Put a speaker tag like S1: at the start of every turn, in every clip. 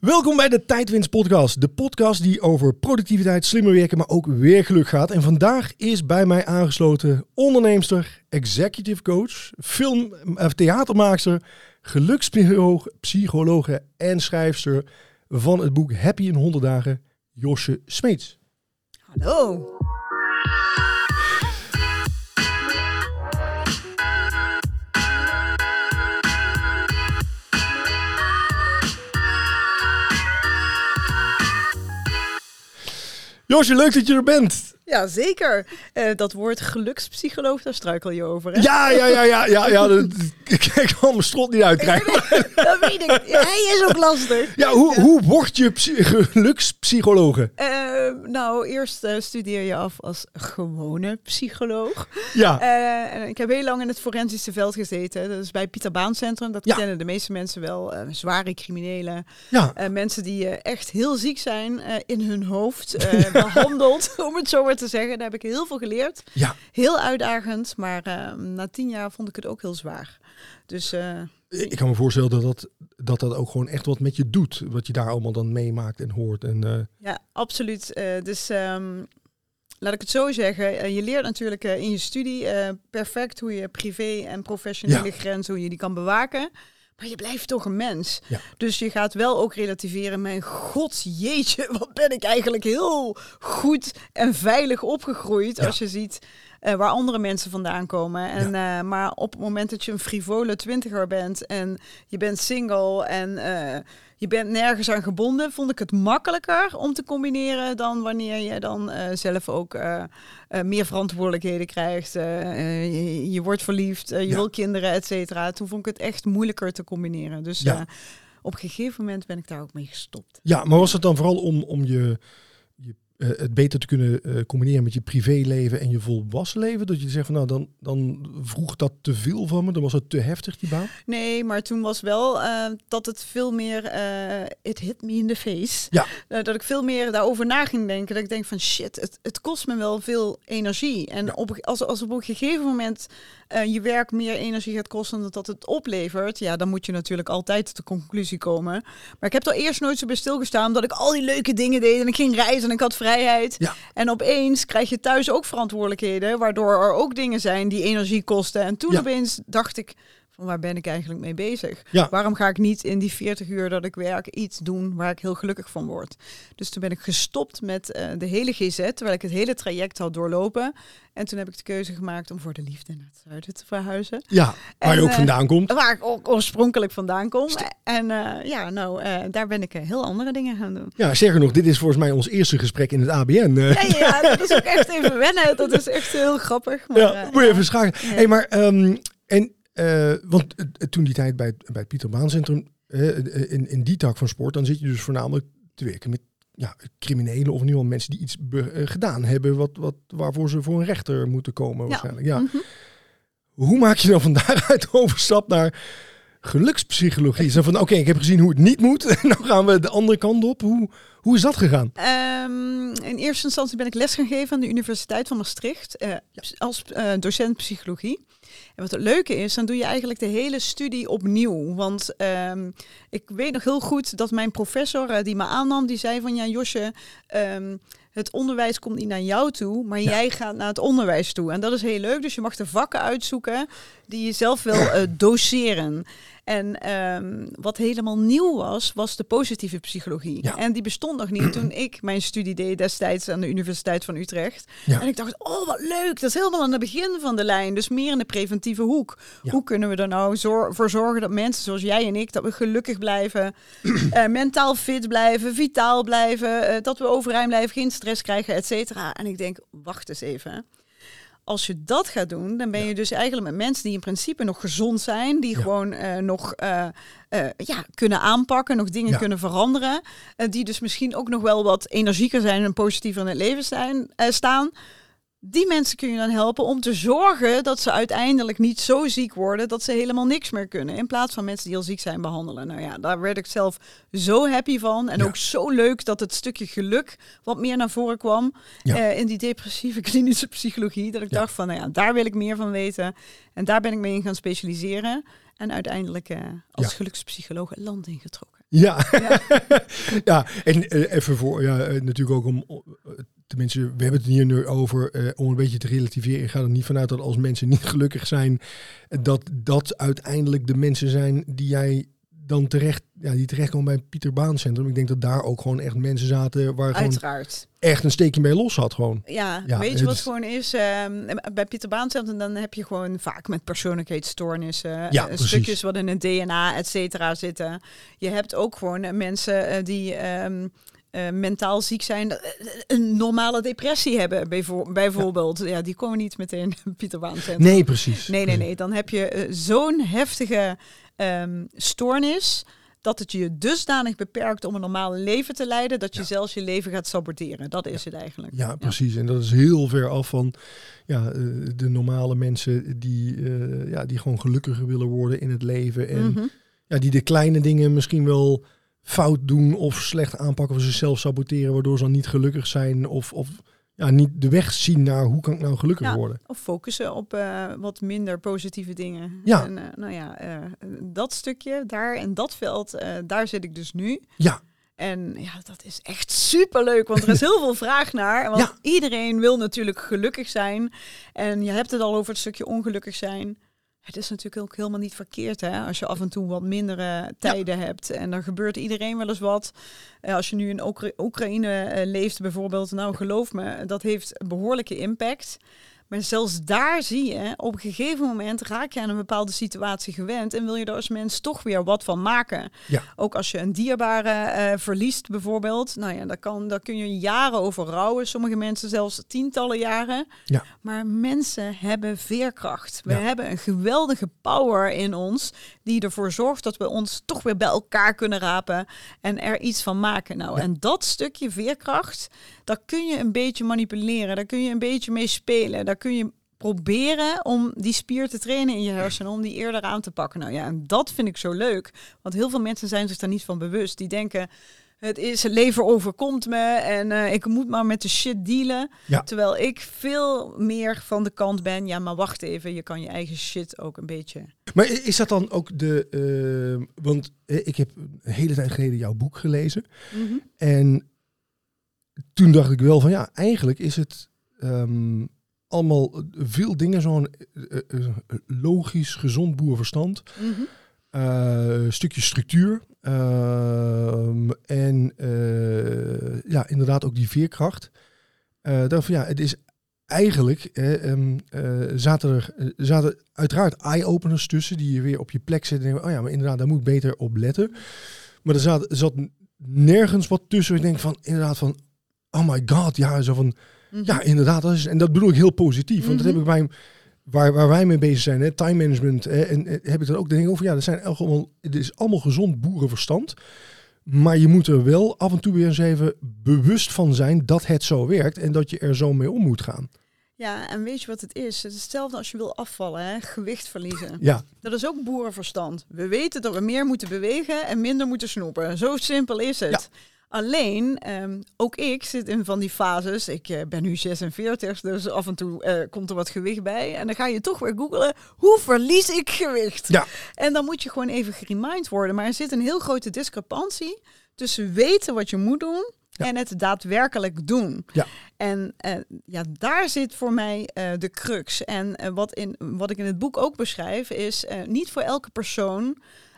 S1: Welkom bij de Tijdwinst Podcast. De podcast die over productiviteit, slimmer werken, maar ook werkgeluk gaat. En vandaag is bij mij aangesloten onderneemster, executive coach, film, eh, theatermaakster, gelukspsychologe en schrijfster van het boek Happy in 100 dagen, Josje Smeets.
S2: Hallo.
S1: Josje, leuk dat je er bent.
S2: Ja, zeker. Uh, dat woord gelukspsycholoog, daar struikel je over. Hè?
S1: Ja, ja, ja, ja, ja, ja. Dat, ik kan mijn strot niet uitkrijgen.
S2: dat weet ik. Hij is ook lastig.
S1: Ja, hoe, hoe word je gelukspsychologe?
S2: Uh, nou, eerst uh, studeer je af als gewone psycholoog.
S1: Ja.
S2: en ik heb heel lang in het forensische veld gezeten. Dat is bij Pieter Baan Centrum. Dat ja. kennen de meeste mensen wel. zware criminelen.
S1: Ja.
S2: mensen die echt heel ziek zijn in hun hoofd. behandeld, om het zo maar te zeggen. Daar heb ik heel veel geleerd.
S1: Ja.
S2: Heel uitdagend, maar uh, na tien jaar vond ik het ook heel zwaar. Dus... Uh,
S1: ik kan me voorstellen dat dat, dat dat ook gewoon echt wat met je doet. Wat je daar allemaal dan meemaakt en hoort. En, uh...
S2: Ja, absoluut. dus... Um, laat ik het zo zeggen, je leert natuurlijk in je studie perfect hoe je privé en professionele ja. grens, hoe je die kan bewaken. Maar je blijft toch een mens.
S1: Ja.
S2: Dus je gaat wel ook relativeren. Mijn god, jeetje, wat ben ik eigenlijk heel goed en veilig opgegroeid. Als je ziet uh, waar andere mensen vandaan komen. En, ja. uh, maar op het moment dat je een frivole twintiger bent en je bent single en uh, je bent nergens aan gebonden, vond ik het makkelijker om te combineren dan wanneer je dan uh, zelf ook uh, uh, meer verantwoordelijkheden krijgt. Je, je, wordt verliefd, je ja. wil kinderen, et cetera. Toen vond ik het echt moeilijker te combineren. Dus
S1: ja.
S2: op een gegeven moment ben ik daar ook mee gestopt.
S1: Ja, maar was het dan vooral om, om je, je uh, het beter te kunnen uh, combineren met je privéleven en je volwassen leven? Dat je zegt van nou, dan, dan vroeg dat te veel van me, dan was het te heftig die baan?
S2: Nee, maar toen was wel uh, dat het veel meer, it hit me in the face.
S1: Ja.
S2: dat ik veel meer daarover na ging denken. Dat ik denk van shit, het, het kost me wel veel energie. En
S1: Ja.
S2: op, als, als op een gegeven moment je werk meer energie gaat kosten dan dat het oplevert, ja, dan moet je natuurlijk altijd tot de conclusie komen. Maar ik heb er eerst nooit zo bij stilgestaan dat ik al die leuke dingen deed en ik ging reizen en ik had vrijheid.
S1: Ja.
S2: En opeens krijg je thuis ook verantwoordelijkheden, waardoor er ook dingen zijn die energie kosten. En toen
S1: Ja.
S2: opeens dacht ik, van waar ben ik eigenlijk mee bezig?
S1: Ja.
S2: Waarom ga ik niet in die 40 uur dat ik werk iets doen waar ik heel gelukkig van word? Dus toen ben ik gestopt met eh, de hele GZ, terwijl ik het hele traject had doorlopen. En toen heb ik de keuze gemaakt om voor de liefde naar het zuiden te verhuizen.
S1: Ja, waar
S2: En,
S1: je ook
S2: eh,
S1: vandaan komt.
S2: Waar ik ook oorspronkelijk vandaan kom. En eh, ja, nou, daar ben ik heel andere dingen gaan doen.
S1: Ja, zeker nog, dit is volgens mij ons eerste gesprek in het ABN.
S2: Ja, ja, ja, dat is ook echt even wennen. Dat is echt heel grappig. Maar,
S1: ja, moet je even schakelen.
S2: Ja.
S1: Hey, maar, ehm, en, eh, want toen die tijd bij, het- bij het Pieter Baan Centrum, in, in die tak van sport, dan zit je dus voornamelijk te werken met ja, criminelen of in ieder geval mensen die iets eh, gedaan hebben wat, wat, waarvoor ze voor een rechter moeten komen waarschijnlijk. Ja.
S2: Mhm.
S1: Hoe maak je dan van daaruit de overstap naar gelukspsychologie? Zo van, oké, ik heb gezien hoe het niet moet en dan gaan we de andere kant op. Hoe, hoe is dat gegaan?
S2: Ehm, in eerste instantie ben ik les gaan geven aan de Universiteit van Maastricht eh, als docent psychologie. En wat het leuke is, dan doe je eigenlijk de hele studie opnieuw. Want ehm, ik weet nog heel goed dat mijn professor eh, die me aannam, die zei van ja Josje, ehm, het onderwijs komt niet naar jou toe, maar
S1: Ja.
S2: jij gaat naar het onderwijs toe. En dat is heel leuk, dus je mag de vakken uitzoeken die je zelf wil eh, doseren. En ehm, wat helemaal nieuw was, was de positieve psychologie.
S1: Ja.
S2: En die bestond nog niet toen ik mijn studie deed destijds aan de Universiteit van Utrecht.
S1: Ja.
S2: En ik dacht, oh wat leuk, dat is helemaal aan het begin van de lijn. Dus meer in de preventieve hoek.
S1: Ja.
S2: Hoe kunnen we er nou zor- voor zorgen dat mensen zoals jij en ik, dat we gelukkig blijven, eh, mentaal fit blijven, vitaal blijven, eh, dat we overeind blijven, geen stress krijgen, et cetera. En ik denk, wacht eens even. Als je dat gaat doen, dan ben je dus eigenlijk met mensen die in principe nog gezond zijn, die
S1: Ja.
S2: gewoon eh, nog eh, eh, ja, kunnen aanpakken, nog dingen
S1: Ja.
S2: kunnen veranderen, die dus misschien ook nog wel wat energieker zijn en positiever in het leven zijn, staan. Die mensen kun je dan helpen om te zorgen dat ze uiteindelijk niet zo ziek worden dat ze helemaal niks meer kunnen. In plaats van mensen die al ziek zijn behandelen. Nou ja, daar werd ik zelf zo happy van. En
S1: Ja.
S2: ook zo leuk dat het stukje geluk wat meer naar voren kwam
S1: Ja.
S2: eh, in die depressieve klinische psychologie. Dat ik
S1: Ja.
S2: dacht van, nou ja, daar wil ik meer van weten. En daar ben ik mee in gaan specialiseren. En uiteindelijk eh, als gelukspsycholoog het land ingetrokken.
S1: Ja, ja. ja en uh, even voor, ja, natuurlijk ook om, tenminste, we hebben het hier nu over, om een beetje te relativeren. Ik ga er niet vanuit dat als mensen niet gelukkig zijn, dat dat uiteindelijk de mensen zijn die jij dan terecht, ja, die terechtkomen bij Pieter Baan Centrum. Ik denk dat daar ook gewoon echt mensen zaten waar
S2: Uiteraard.
S1: gewoon echt een steekje mee los had gewoon.
S2: Ja, weet je wat gewoon is? Ehm, bij Pieter Baan Centrum dan heb je gewoon vaak met persoonlijkheidsstoornissen,
S1: ja,
S2: uh, stukjes wat in het DNA, et cetera, zitten. Je hebt ook gewoon uh, mensen die um, mentaal ziek zijn, een normale depressie hebben, bijvoorbeeld. Ja, ja die komen niet meteen Pieter Baan.
S1: Nee, precies.
S2: Nee, nee, nee. Dan heb je zo'n heftige um, stoornis dat het je dusdanig beperkt om een normaal leven te leiden, dat je
S1: Ja.
S2: zelfs je leven gaat saboteren. Dat is het eigenlijk.
S1: Ja, precies. En dat is heel ver af van ja, eh, de normale mensen die, eh, ja, die gewoon gelukkiger willen worden in het leven. En
S2: Mhm.
S1: ja, die de kleine dingen misschien wel fout doen of slecht aanpakken of zichzelf saboteren, waardoor ze dan niet gelukkig zijn of, of ja, niet de weg zien naar hoe kan ik nou gelukkig
S2: Ja.
S1: worden.
S2: Of focussen op eh, wat minder positieve dingen.
S1: Ja.
S2: En, eh, nou ja, eh, dat stukje, daar in dat veld, daar zit ik dus nu.
S1: Ja,
S2: En ja, dat is echt superleuk, want er is heel veel vraag naar. Want
S1: Ja.
S2: iedereen wil natuurlijk gelukkig zijn. En je hebt het al over het stukje ongelukkig zijn. Het is natuurlijk ook helemaal niet verkeerd, hè? Als je af en toe wat mindere tijden hebt. En dan gebeurt iedereen wel eens wat. Eh, als je nu in Oekra- Oekraïne eh, leeft bijvoorbeeld, nou geloof me, dat heeft een behoorlijke impact. Maar zelfs daar zie je, op een gegeven moment raak je aan een bepaalde situatie gewend en wil je er als mens toch weer wat van maken.
S1: Ja.
S2: Ook als je een dierbare eh, verliest bijvoorbeeld, nou ja, daar, kan, daar kun je jaren over rouwen. Sommige mensen zelfs tientallen jaren.
S1: Ja.
S2: Maar mensen hebben veerkracht. We
S1: Ja.
S2: hebben een geweldige power in ons die ervoor zorgt dat we ons toch weer bij elkaar kunnen rapen en er iets van maken. Nou, en dat stukje veerkracht, daar kun je een beetje manipuleren, daar kun je een beetje mee spelen, daar kun je proberen om die spier te trainen in je hersenen, om die eerder aan te pakken. Nou ja, en dat vind ik zo leuk, want heel veel mensen zijn zich daar niet van bewust. Die denken, het is leven overkomt me en eh, ik moet maar met de shit dealen.
S1: Ja.
S2: Terwijl ik veel meer van de kant ben, ja, maar wacht even, je kan je eigen shit ook een beetje.
S1: maar is dat dan ook de... eh, want eh, ik heb een hele tijd geleden jouw boek gelezen. En toen dacht ik wel van ja, eigenlijk is het ehm, allemaal veel dingen zo'n eh, eh, eh, logisch, gezond boerverstand.
S2: Mhm.
S1: eh, stukje structuur. ehm, en ja, inderdaad ook die veerkracht. Dan van ja, het is eigenlijk, eh, ehm, eh, zaten er zaten uiteraard eye-openers tussen die je weer op je plek zetten. En denken, oh ja, maar inderdaad, daar moet ik beter op letten. Maar er zat, zat nergens wat tussen. Ik denk van, inderdaad van, oh my god, ja, zo van,
S2: Mhm.
S1: ja, inderdaad. Dat is, en dat bedoel ik heel positief. Want dat heb ik bij waar, waar wij mee bezig zijn, hè, time management. Hè, en, en heb ik dan ook de dingen over. Ja, dat zijn allemaal, het is allemaal gezond boerenverstand. Maar je moet er wel af en toe weer eens even bewust van zijn dat het zo werkt. En dat je er zo mee om moet gaan.
S2: Ja, en weet je wat het is? Het is hetzelfde als je wil afvallen, hè? gewicht verliezen.
S1: Ja,
S2: Dat is ook boerenverstand. We weten dat we meer moeten bewegen en minder moeten snoepen. Zo simpel is het. Alleen, ehm, ook ik zit in van die fases. Ik eh, ben nu 46, dus af en toe eh, komt er wat gewicht bij. En dan ga je toch weer googelen, hoe verlies ik gewicht?
S1: Ja.
S2: En dan moet je gewoon even geremind worden. Maar er zit een heel grote discrepantie tussen weten wat je moet doen
S1: Ja.
S2: en het daadwerkelijk doen.
S1: Ja.
S2: En eh, ja, daar zit voor mij de crux. En wat, in, wat ik in het boek ook beschrijf, is niet voor elke persoon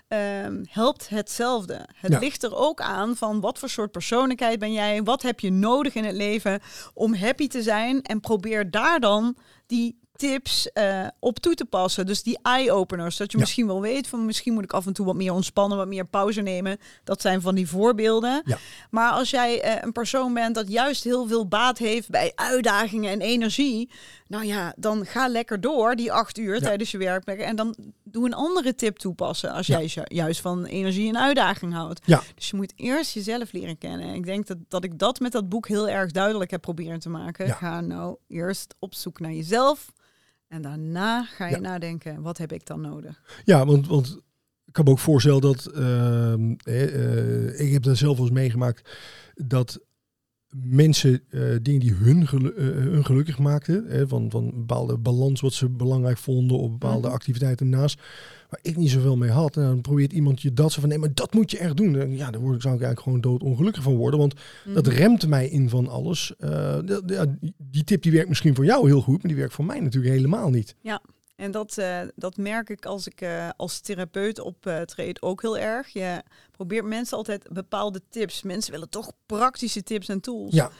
S2: ehm, helpt hetzelfde. Het
S1: Ja.
S2: ligt er ook aan van wat voor soort persoonlijkheid ben jij, wat heb je nodig in het leven om happy te zijn en probeer daar dan die tips eh, op toe te passen. Dus die eye-openers, dat je
S1: Ja.
S2: misschien wel weet van misschien moet ik af en toe wat meer ontspannen, wat meer pauze nemen. Dat zijn van die voorbeelden.
S1: Ja.
S2: Maar als jij eh, een persoon bent dat juist heel veel baat heeft bij uitdagingen en energie, nou ja, dan ga lekker door die acht uur
S1: Ja.
S2: tijdens je werkplek en dan doe een andere tip toepassen als
S1: Ja.
S2: jij ju- juist van energie en uitdaging houdt.
S1: Ja.
S2: Dus je moet eerst jezelf leren kennen. En ik denk dat, dat ik dat met dat boek heel erg duidelijk heb proberen te maken. Ga nou eerst op zoek naar jezelf. En daarna ga je nadenken, wat heb ik dan nodig?
S1: ja want, want ik kan me ook voorstellen dat... ehm, eh, ik heb dat zelf wel eens meegemaakt. Dat mensen eh, dingen die hun, gelu- eh, hun gelukkig maakten. Hè, van, van een bepaalde balans wat ze belangrijk vonden op bepaalde
S2: Mhm.
S1: activiteiten naast. Waar ik niet zoveel mee had. En dan probeert iemand je dat zo van nee, maar dat moet je echt doen. Ja, daar word ik, zou ik eigenlijk gewoon doodongelukkig van worden. Want dat
S2: Mhm.
S1: remt mij in van alles. Eh, ja, die- tip die werkt misschien voor jou heel goed, maar die werkt voor mij natuurlijk helemaal niet.
S2: En dat, eh, dat merk ik als ik eh, als therapeut optreed ook heel erg. Je probeert mensen altijd bepaalde tips. Mensen willen toch praktische tips en tools.
S1: Ja.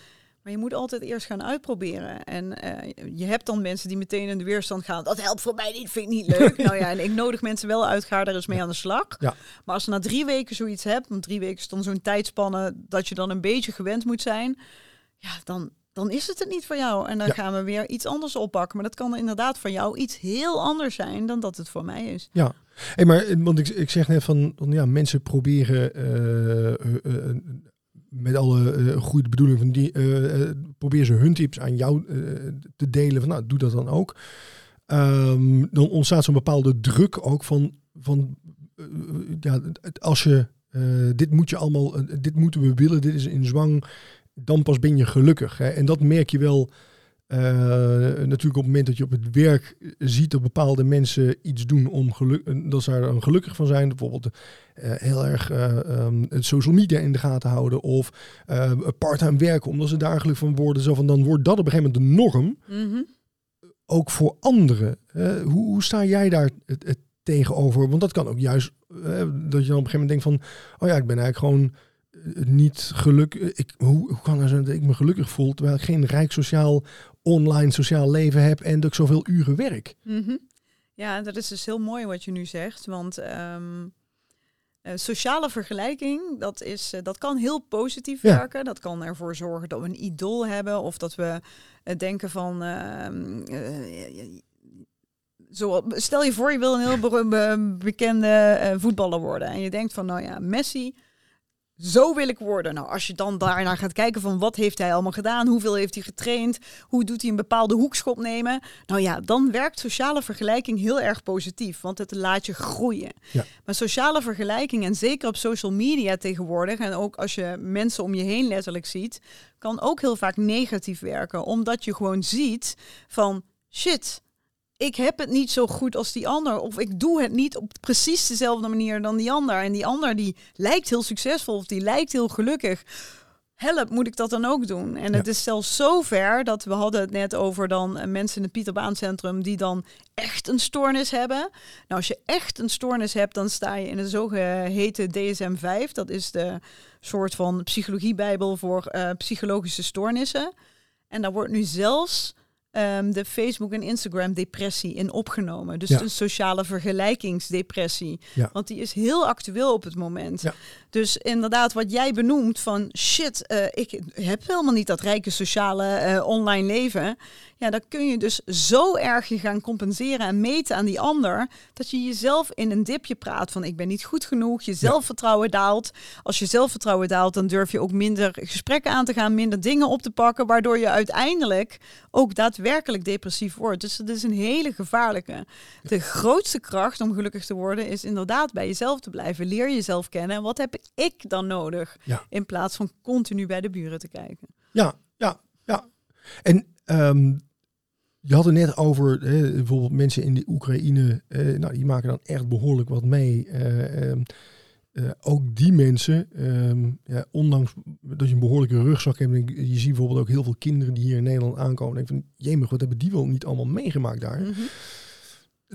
S2: Maar je moet altijd eerst gaan uitproberen. En eh, je hebt dan mensen die meteen in de weerstand gaan. Dat helpt voor mij niet, vind ik niet leuk. nou ja, en ik nodig mensen wel uit, ga er eens mee aan de slag.
S1: Ja.
S2: Maar als je na drie weken zoiets hebt, want drie weken is dan zo'n tijdspanne dat je dan een beetje gewend moet zijn. Ja, dan, dan is het het niet voor jou. En dan
S1: Ja.
S2: gaan we weer iets anders oppakken. Maar dat kan inderdaad voor jou iets heel anders zijn dan dat het voor mij is.
S1: Ja, hey, maar eh, want ik, ik zeg net van, ja, mensen proberen eh, eh, met alle goede bedoelingen van die, proberen ze hun tips aan jou te delen. Van nou, doe dat dan ook. Ehm, dan ontstaat zo'n bepaalde druk ook van, van ja, als je dit moet je allemaal, dit moeten we willen, dit is in zwang, dan pas ben je gelukkig. Hè? En dat merk je wel. Eh, natuurlijk op het moment dat je op het werk ziet dat bepaalde mensen iets doen om geluk, dat ze daar dan gelukkig van zijn. Bijvoorbeeld eh, heel erg eh, ehm, het social media in de gaten houden of eh, parttime werken omdat ze daar gelukkig van worden. Zo van, dan wordt dat op een gegeven moment de norm
S2: Mhm.
S1: ook voor anderen. Eh, hoe, hoe sta jij daar het, het tegenover? Want dat kan ook juist eh, dat je dan op een gegeven moment denkt van, oh ja, ik ben eigenlijk gewoon eh, niet gelukkig. Ik, hoe, hoe kan zijn dat ik me gelukkig voel terwijl ik geen rijk sociaal online sociaal leven heb en dat ik zoveel uren werk?
S2: Mhm. Ja, dat is dus heel mooi wat je nu zegt. Want ehm, eh, sociale vergelijking, dat, is, eh, dat kan heel positief
S1: Ja.
S2: werken. Dat kan ervoor zorgen dat we een idool hebben. Of dat we eh, denken van... ehm, eh, zo, stel je voor, je wil een heel be- bekende voetballer worden. En je denkt van, nou ja, Messi... Zo wil ik worden. Nou, als je dan daarnaar gaat kijken van wat heeft hij allemaal gedaan, hoeveel heeft hij getraind, hoe doet hij een bepaalde hoekschop nemen. Nou ja, dan werkt sociale vergelijking heel erg positief, want het laat je groeien.
S1: Ja.
S2: Maar sociale vergelijking, en zeker op social media tegenwoordig, en ook als je mensen om je heen letterlijk ziet, kan ook heel vaak negatief werken, omdat je gewoon ziet van shit. Ik heb het niet zo goed als die ander. Of ik doe het niet op precies dezelfde manier dan die ander. En die ander die lijkt heel succesvol of die lijkt heel gelukkig help, moet ik dat dan ook doen? En het is zelfs zo ver dat we hadden het net over dan eh, mensen in het Pieterbaancentrum die dan echt een stoornis hebben. Nou, als je echt een stoornis hebt, dan sta je in de zogeheten DSM-5. Dat is de soort van psychologiebijbel voor eh, psychologische stoornissen. En daar wordt nu zelfs ehm, de Facebook en Instagram depressie in opgenomen. Dus
S1: Ja.
S2: een sociale vergelijkingsdepressie.
S1: Ja.
S2: Want die is heel actueel op het moment.
S1: Ja.
S2: Dus inderdaad, wat jij benoemt van shit, eh, ik heb helemaal niet dat rijke sociale eh, online leven. Ja, dan kun je dus zo erg je gaan compenseren en meten aan die ander. Dat je jezelf in een dipje praat van ik ben niet goed genoeg. Je zelfvertrouwen daalt. Als je zelfvertrouwen daalt, dan durf je ook minder gesprekken aan te gaan, minder dingen op te pakken. Waardoor je uiteindelijk ook daadwerkelijk depressief wordt. Dus dat is een hele gevaarlijke. De grootste kracht om gelukkig te worden is inderdaad bij jezelf te blijven. Leer jezelf kennen. En wat heb ik dan nodig?
S1: Ja.
S2: In plaats van continu bij de buren te kijken.
S1: Ja, ja, ja. En ehm, je had het net over hè, bijvoorbeeld mensen in de Oekraïne. eh, nou, die maken dan echt behoorlijk wat mee. Eh, ehm, eh, ook die mensen, ehm, ja, ondanks dat je een behoorlijke rugzak hebt. en Je ziet bijvoorbeeld ook heel veel kinderen die hier in Nederland aankomen. En denk van, jemig, wat hebben die wel niet allemaal meegemaakt daar?
S2: Mhm.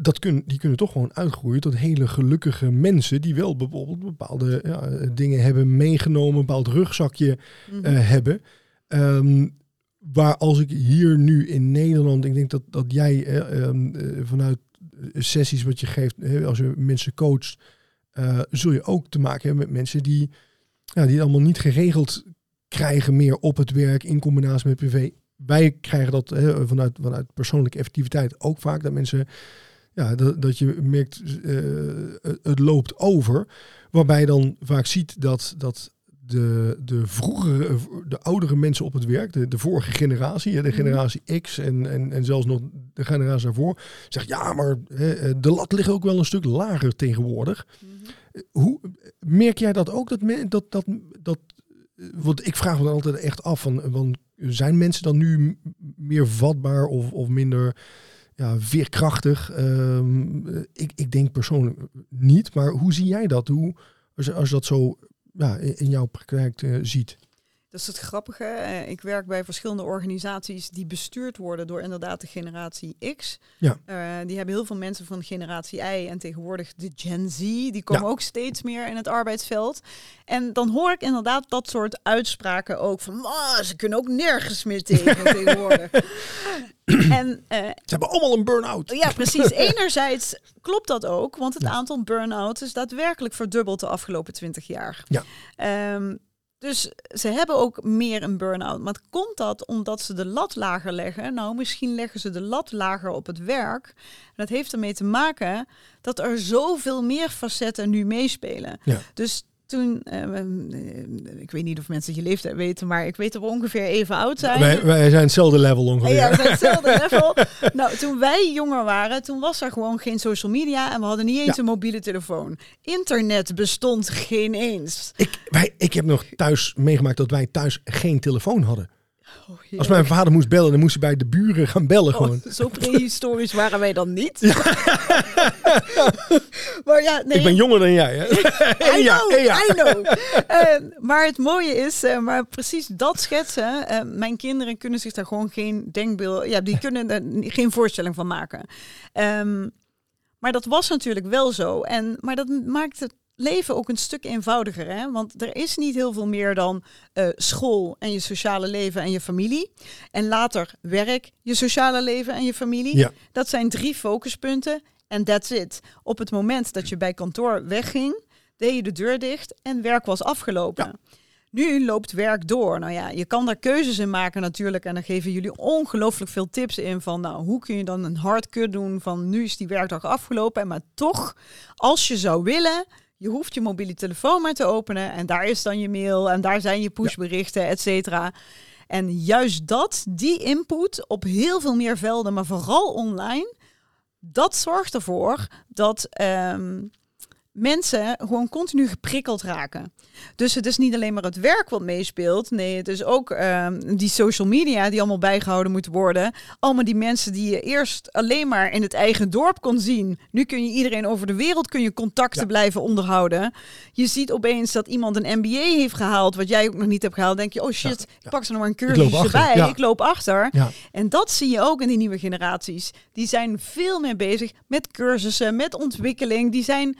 S1: dat kun, die kunnen toch gewoon uitgroeien tot hele gelukkige mensen die wel bijvoorbeeld bepaalde ja, dingen hebben meegenomen, een bepaald rugzakje
S2: Mhm.
S1: eh, hebben. Ehm, waar als ik hier nu in Nederland, ik denk dat, dat jij eh, ehm, eh, vanuit sessies wat je geeft, als je mensen coacht, eh, zul je ook te maken hebben met mensen die, ja, die het allemaal niet geregeld krijgen meer op het werk in combinatie met privé. Wij krijgen dat vanuit, vanuit persoonlijke effectiviteit ook vaak, dat mensen, ja, dat, dat je merkt, eh, het loopt over. Waarbij je dan vaak ziet dat, dat de, de vroegere, de oudere mensen op het werk, de, de vorige generatie, de
S2: Mhm.
S1: generatie X en, en, en zelfs nog de generatie daarvoor, zegt ja, maar hè, de lat ligt ook wel een stuk lager tegenwoordig.
S2: Mhm.
S1: Hoe merk jij dat ook? Dat, dat, dat, dat want ik vraag me dan altijd echt af van, van zijn mensen dan nu meer vatbaar of, of minder ja, veerkrachtig? Ehm, ik, ik denk persoonlijk niet, maar hoe zie jij dat? Hoe, als, als dat zo ja, in, jouw praktijk eh, ziet?
S2: Dat is het grappige. Eh, Ik werk bij verschillende organisaties die bestuurd worden door inderdaad de generatie X.
S1: Ja.
S2: Eh, die hebben heel veel mensen van generatie Y en tegenwoordig de Gen Z. Die komen
S1: Ja.
S2: ook steeds meer in het arbeidsveld. En dan hoor ik inderdaad dat soort uitspraken ook van "Ah, ze kunnen ook nergens meer tegen tegenwoordig. en eh,
S1: Ze hebben allemaal een burn-out.
S2: ja, precies. Enerzijds klopt dat ook, want het aantal burn-outs is daadwerkelijk verdubbeld de afgelopen 20 jaar.
S1: Ja.
S2: Ehm, dus ze hebben ook meer een burn-out. Maar komt dat omdat ze de lat lager leggen? Nou, misschien leggen ze de lat lager op het werk. En dat heeft ermee te maken dat er zoveel meer facetten nu meespelen.
S1: Ja.
S2: Dus toen, ehm, eh, ik weet niet of mensen je leeftijd weten, maar ik weet dat we ongeveer even oud zijn.
S1: Wij, wij zijn hetzelfde level ongeveer.
S2: Ja, we zijn hetzelfde level. Nou, toen wij jonger waren, toen was er gewoon geen social media en we hadden niet eens
S1: Ja.
S2: een mobiele telefoon. Internet bestond geen eens.
S1: Ik, wij, ik heb nog thuis meegemaakt dat wij thuis geen telefoon hadden.
S2: Oh,
S1: Als mijn vader moest bellen, dan moest hij bij de buren gaan bellen gewoon.
S2: Oh, zo prehistorisch waren wij dan niet. maar ja, nee.
S1: Ik ben jonger dan jij, hè?
S2: I
S1: ja,
S2: know,
S1: ja.
S2: I know. Eh, maar het mooie is, eh, maar precies dat schetsen. eh, mijn kinderen kunnen zich daar gewoon geen denkbeeld, ja, die kunnen er geen voorstelling van maken. Ehm, maar dat was natuurlijk wel zo. En, maar dat maakt het leven ook een stuk eenvoudiger. Hè? Want er is niet heel veel meer dan eh, school en je sociale leven en je familie. En later werk, je sociale leven en je familie.
S1: Ja.
S2: Dat zijn drie focuspunten. En that's it. Op het moment dat je bij kantoor wegging, deed je de deur dicht en werk was afgelopen. Nu loopt werk door. Nou ja, je kan daar keuzes in maken natuurlijk. En dan geven jullie ongelooflijk veel tips in van, nou, hoe kun je dan een hard cut doen van nu is die werkdag afgelopen. Maar toch, als je zou willen, je hoeft je mobiele telefoon maar te openen en daar is dan je mail en daar zijn je pushberichten, et cetera. En juist dat, die input op heel veel meer velden, maar vooral online, dat zorgt ervoor dat ehm, mensen gewoon continu geprikkeld raken. Dus het is niet alleen maar het werk wat meespeelt. Nee, het is ook ehm, die social media die allemaal bijgehouden moeten worden. Allemaal die mensen die je eerst alleen maar in het eigen dorp kon zien. Nu kun je iedereen over de wereld kun je contacten
S1: Ja.
S2: blijven onderhouden. Je ziet opeens dat iemand een MBA heeft gehaald, wat jij ook nog niet hebt gehaald. denk je, oh shit,
S1: Ja, ja.
S2: ik pak ze nog maar een cursusje
S1: achter,
S2: bij. Ik loop achter. En dat zie je ook in die nieuwe generaties. Die zijn veel meer bezig met cursussen, met ontwikkeling. Die zijn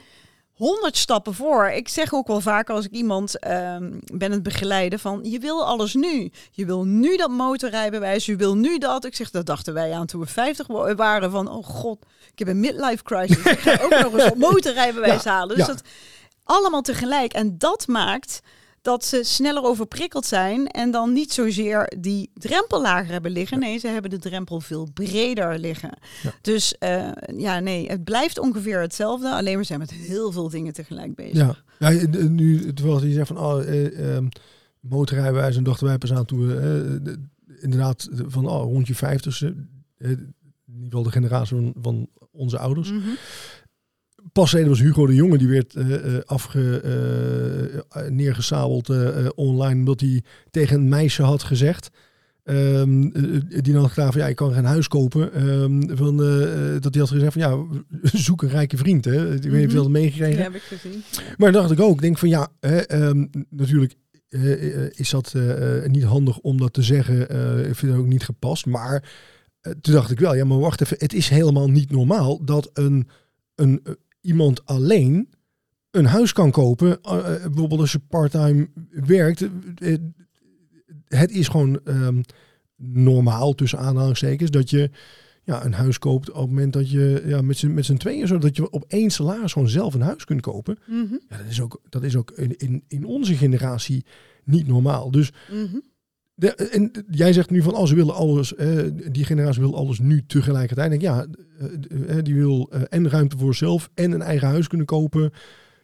S2: honderd stappen voor. Ik zeg ook wel vaak als ik iemand ehm, ben het begeleiden van je wil alles nu. Je wil nu dat motorrijbewijs, je wil nu dat. Ik zeg dat dachten wij aan toen we 50 wa- waren van oh god, ik heb een midlife crisis. Ik ga ook nog eens een motorrijbewijs
S1: Ja,
S2: halen. Dus
S1: ja.
S2: dat allemaal tegelijk en dat maakt dat ze sneller overprikkeld zijn en dan niet zozeer die drempel lager hebben liggen. Nee, ze hebben de drempel veel breder liggen.
S1: Ja.
S2: Dus eh, ja, nee, het blijft ongeveer hetzelfde. Alleen we zijn met heel veel dingen tegelijk bezig.
S1: Ja, ja eh, nu terwijl je zegt van oh, eh, motorrijbewijs en dachten wij pas aan toen we eh, inderdaad van oh, rond je vijftigste, eh, in ieder geval de generatie van, van onze ouders.
S2: Mhm.
S1: Pas was Hugo de Jonge, die werd eh, afge, eh, neergesabeld online omdat hij tegen een meisje had gezegd. ehm, eh, die dan had gedaan van ja, ik kan geen huis kopen. ehm, van, dat hij had gezegd van ja, zoek een rijke vriend. Hè. Ik weet niet of je
S2: Mhm.
S1: dat meegekregen
S2: heb ik gezien.
S1: maar dacht ik ook, ik denk van ja, hè, ehm, natuurlijk is dat niet handig om dat te zeggen. ik vind het ook niet gepast. Maar toen dacht ik wel, ja, maar wacht even, het is helemaal niet normaal dat een, een, iemand alleen een huis kan kopen. Eh, eh, bijvoorbeeld als je parttime werkt. eh, het is gewoon ehm, normaal, tussen aanhalingstekens, dat je ja, een huis koopt op het moment dat je ja, met z'n met z'n tweeën, zodat je op één salaris gewoon zelf een huis kunt kopen.
S2: Mhm,
S1: Ja, dat is ook, dat is ook in, in, in onze generatie niet normaal. Dus
S2: mhm.
S1: de, en jij zegt nu van, als ze willen alles, eh, die generatie wil alles nu tegelijkertijd. Denk, ja, die wil eh, en ruimte voor zichzelf en een eigen huis kunnen kopen.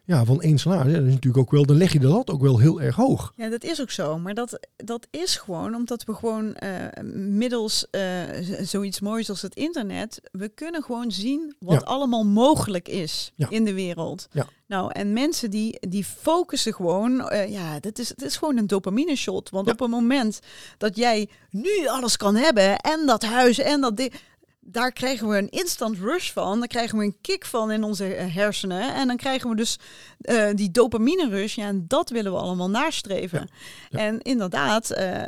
S1: ja, van één salaris, ja, dat is natuurlijk ook wel, dan leg je de lat ook wel heel erg hoog.
S2: Ja, dat is ook zo. Maar dat, dat is gewoon omdat we gewoon eh, middels eh, zoiets moois als het internet, we kunnen gewoon zien wat
S1: Ja.
S2: allemaal mogelijk is
S1: Ja.
S2: in de wereld.
S1: Ja.
S2: Nou, en mensen die, die focussen gewoon, eh, ja, dat is, het is gewoon een dopamine shot. Want op het moment dat jij nu alles kan hebben en dat huis en dat ding, daar krijgen we een instant rush van. Daar krijgen we een kick van in onze eh, hersenen. En dan krijgen we dus eh, die dopamine rush. Ja, en dat willen we allemaal nastreven.
S1: Ja.
S2: En inderdaad, eh,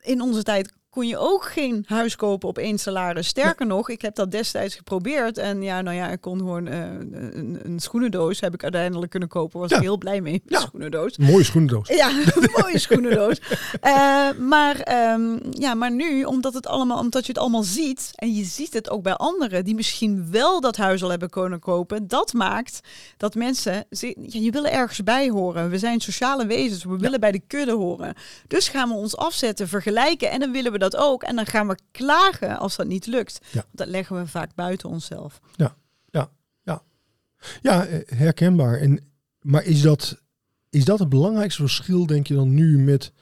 S2: in onze tijd kon je ook geen huis kopen op één salaris. Sterker nog, ik heb dat destijds geprobeerd. En ja, nou ja, ik kon gewoon eh, een, een schoenendoos heb ik uiteindelijk kunnen kopen. Was
S1: Ja.
S2: ik heel blij mee.
S1: Ja.
S2: Schoenendoos.
S1: Mooie schoenendoos.
S2: Ja, mooie schoenendoos. Eh, maar, ehm, ja, maar nu, omdat, het allemaal, omdat je het allemaal ziet, en je ziet het ook bij anderen die misschien wel dat huis al hebben kunnen kopen, dat maakt dat mensen, ja, je willen ergens bij horen. We zijn sociale wezens, we willen bij de kudde horen. Dus gaan we ons afzetten, vergelijken en dan willen we dat ook. En dan gaan we klagen als dat niet lukt.
S1: Ja.
S2: Dat leggen we vaak buiten onszelf.
S1: Ja, eh, herkenbaar. En, maar is dat, is dat het belangrijkste verschil, denk je dan nu met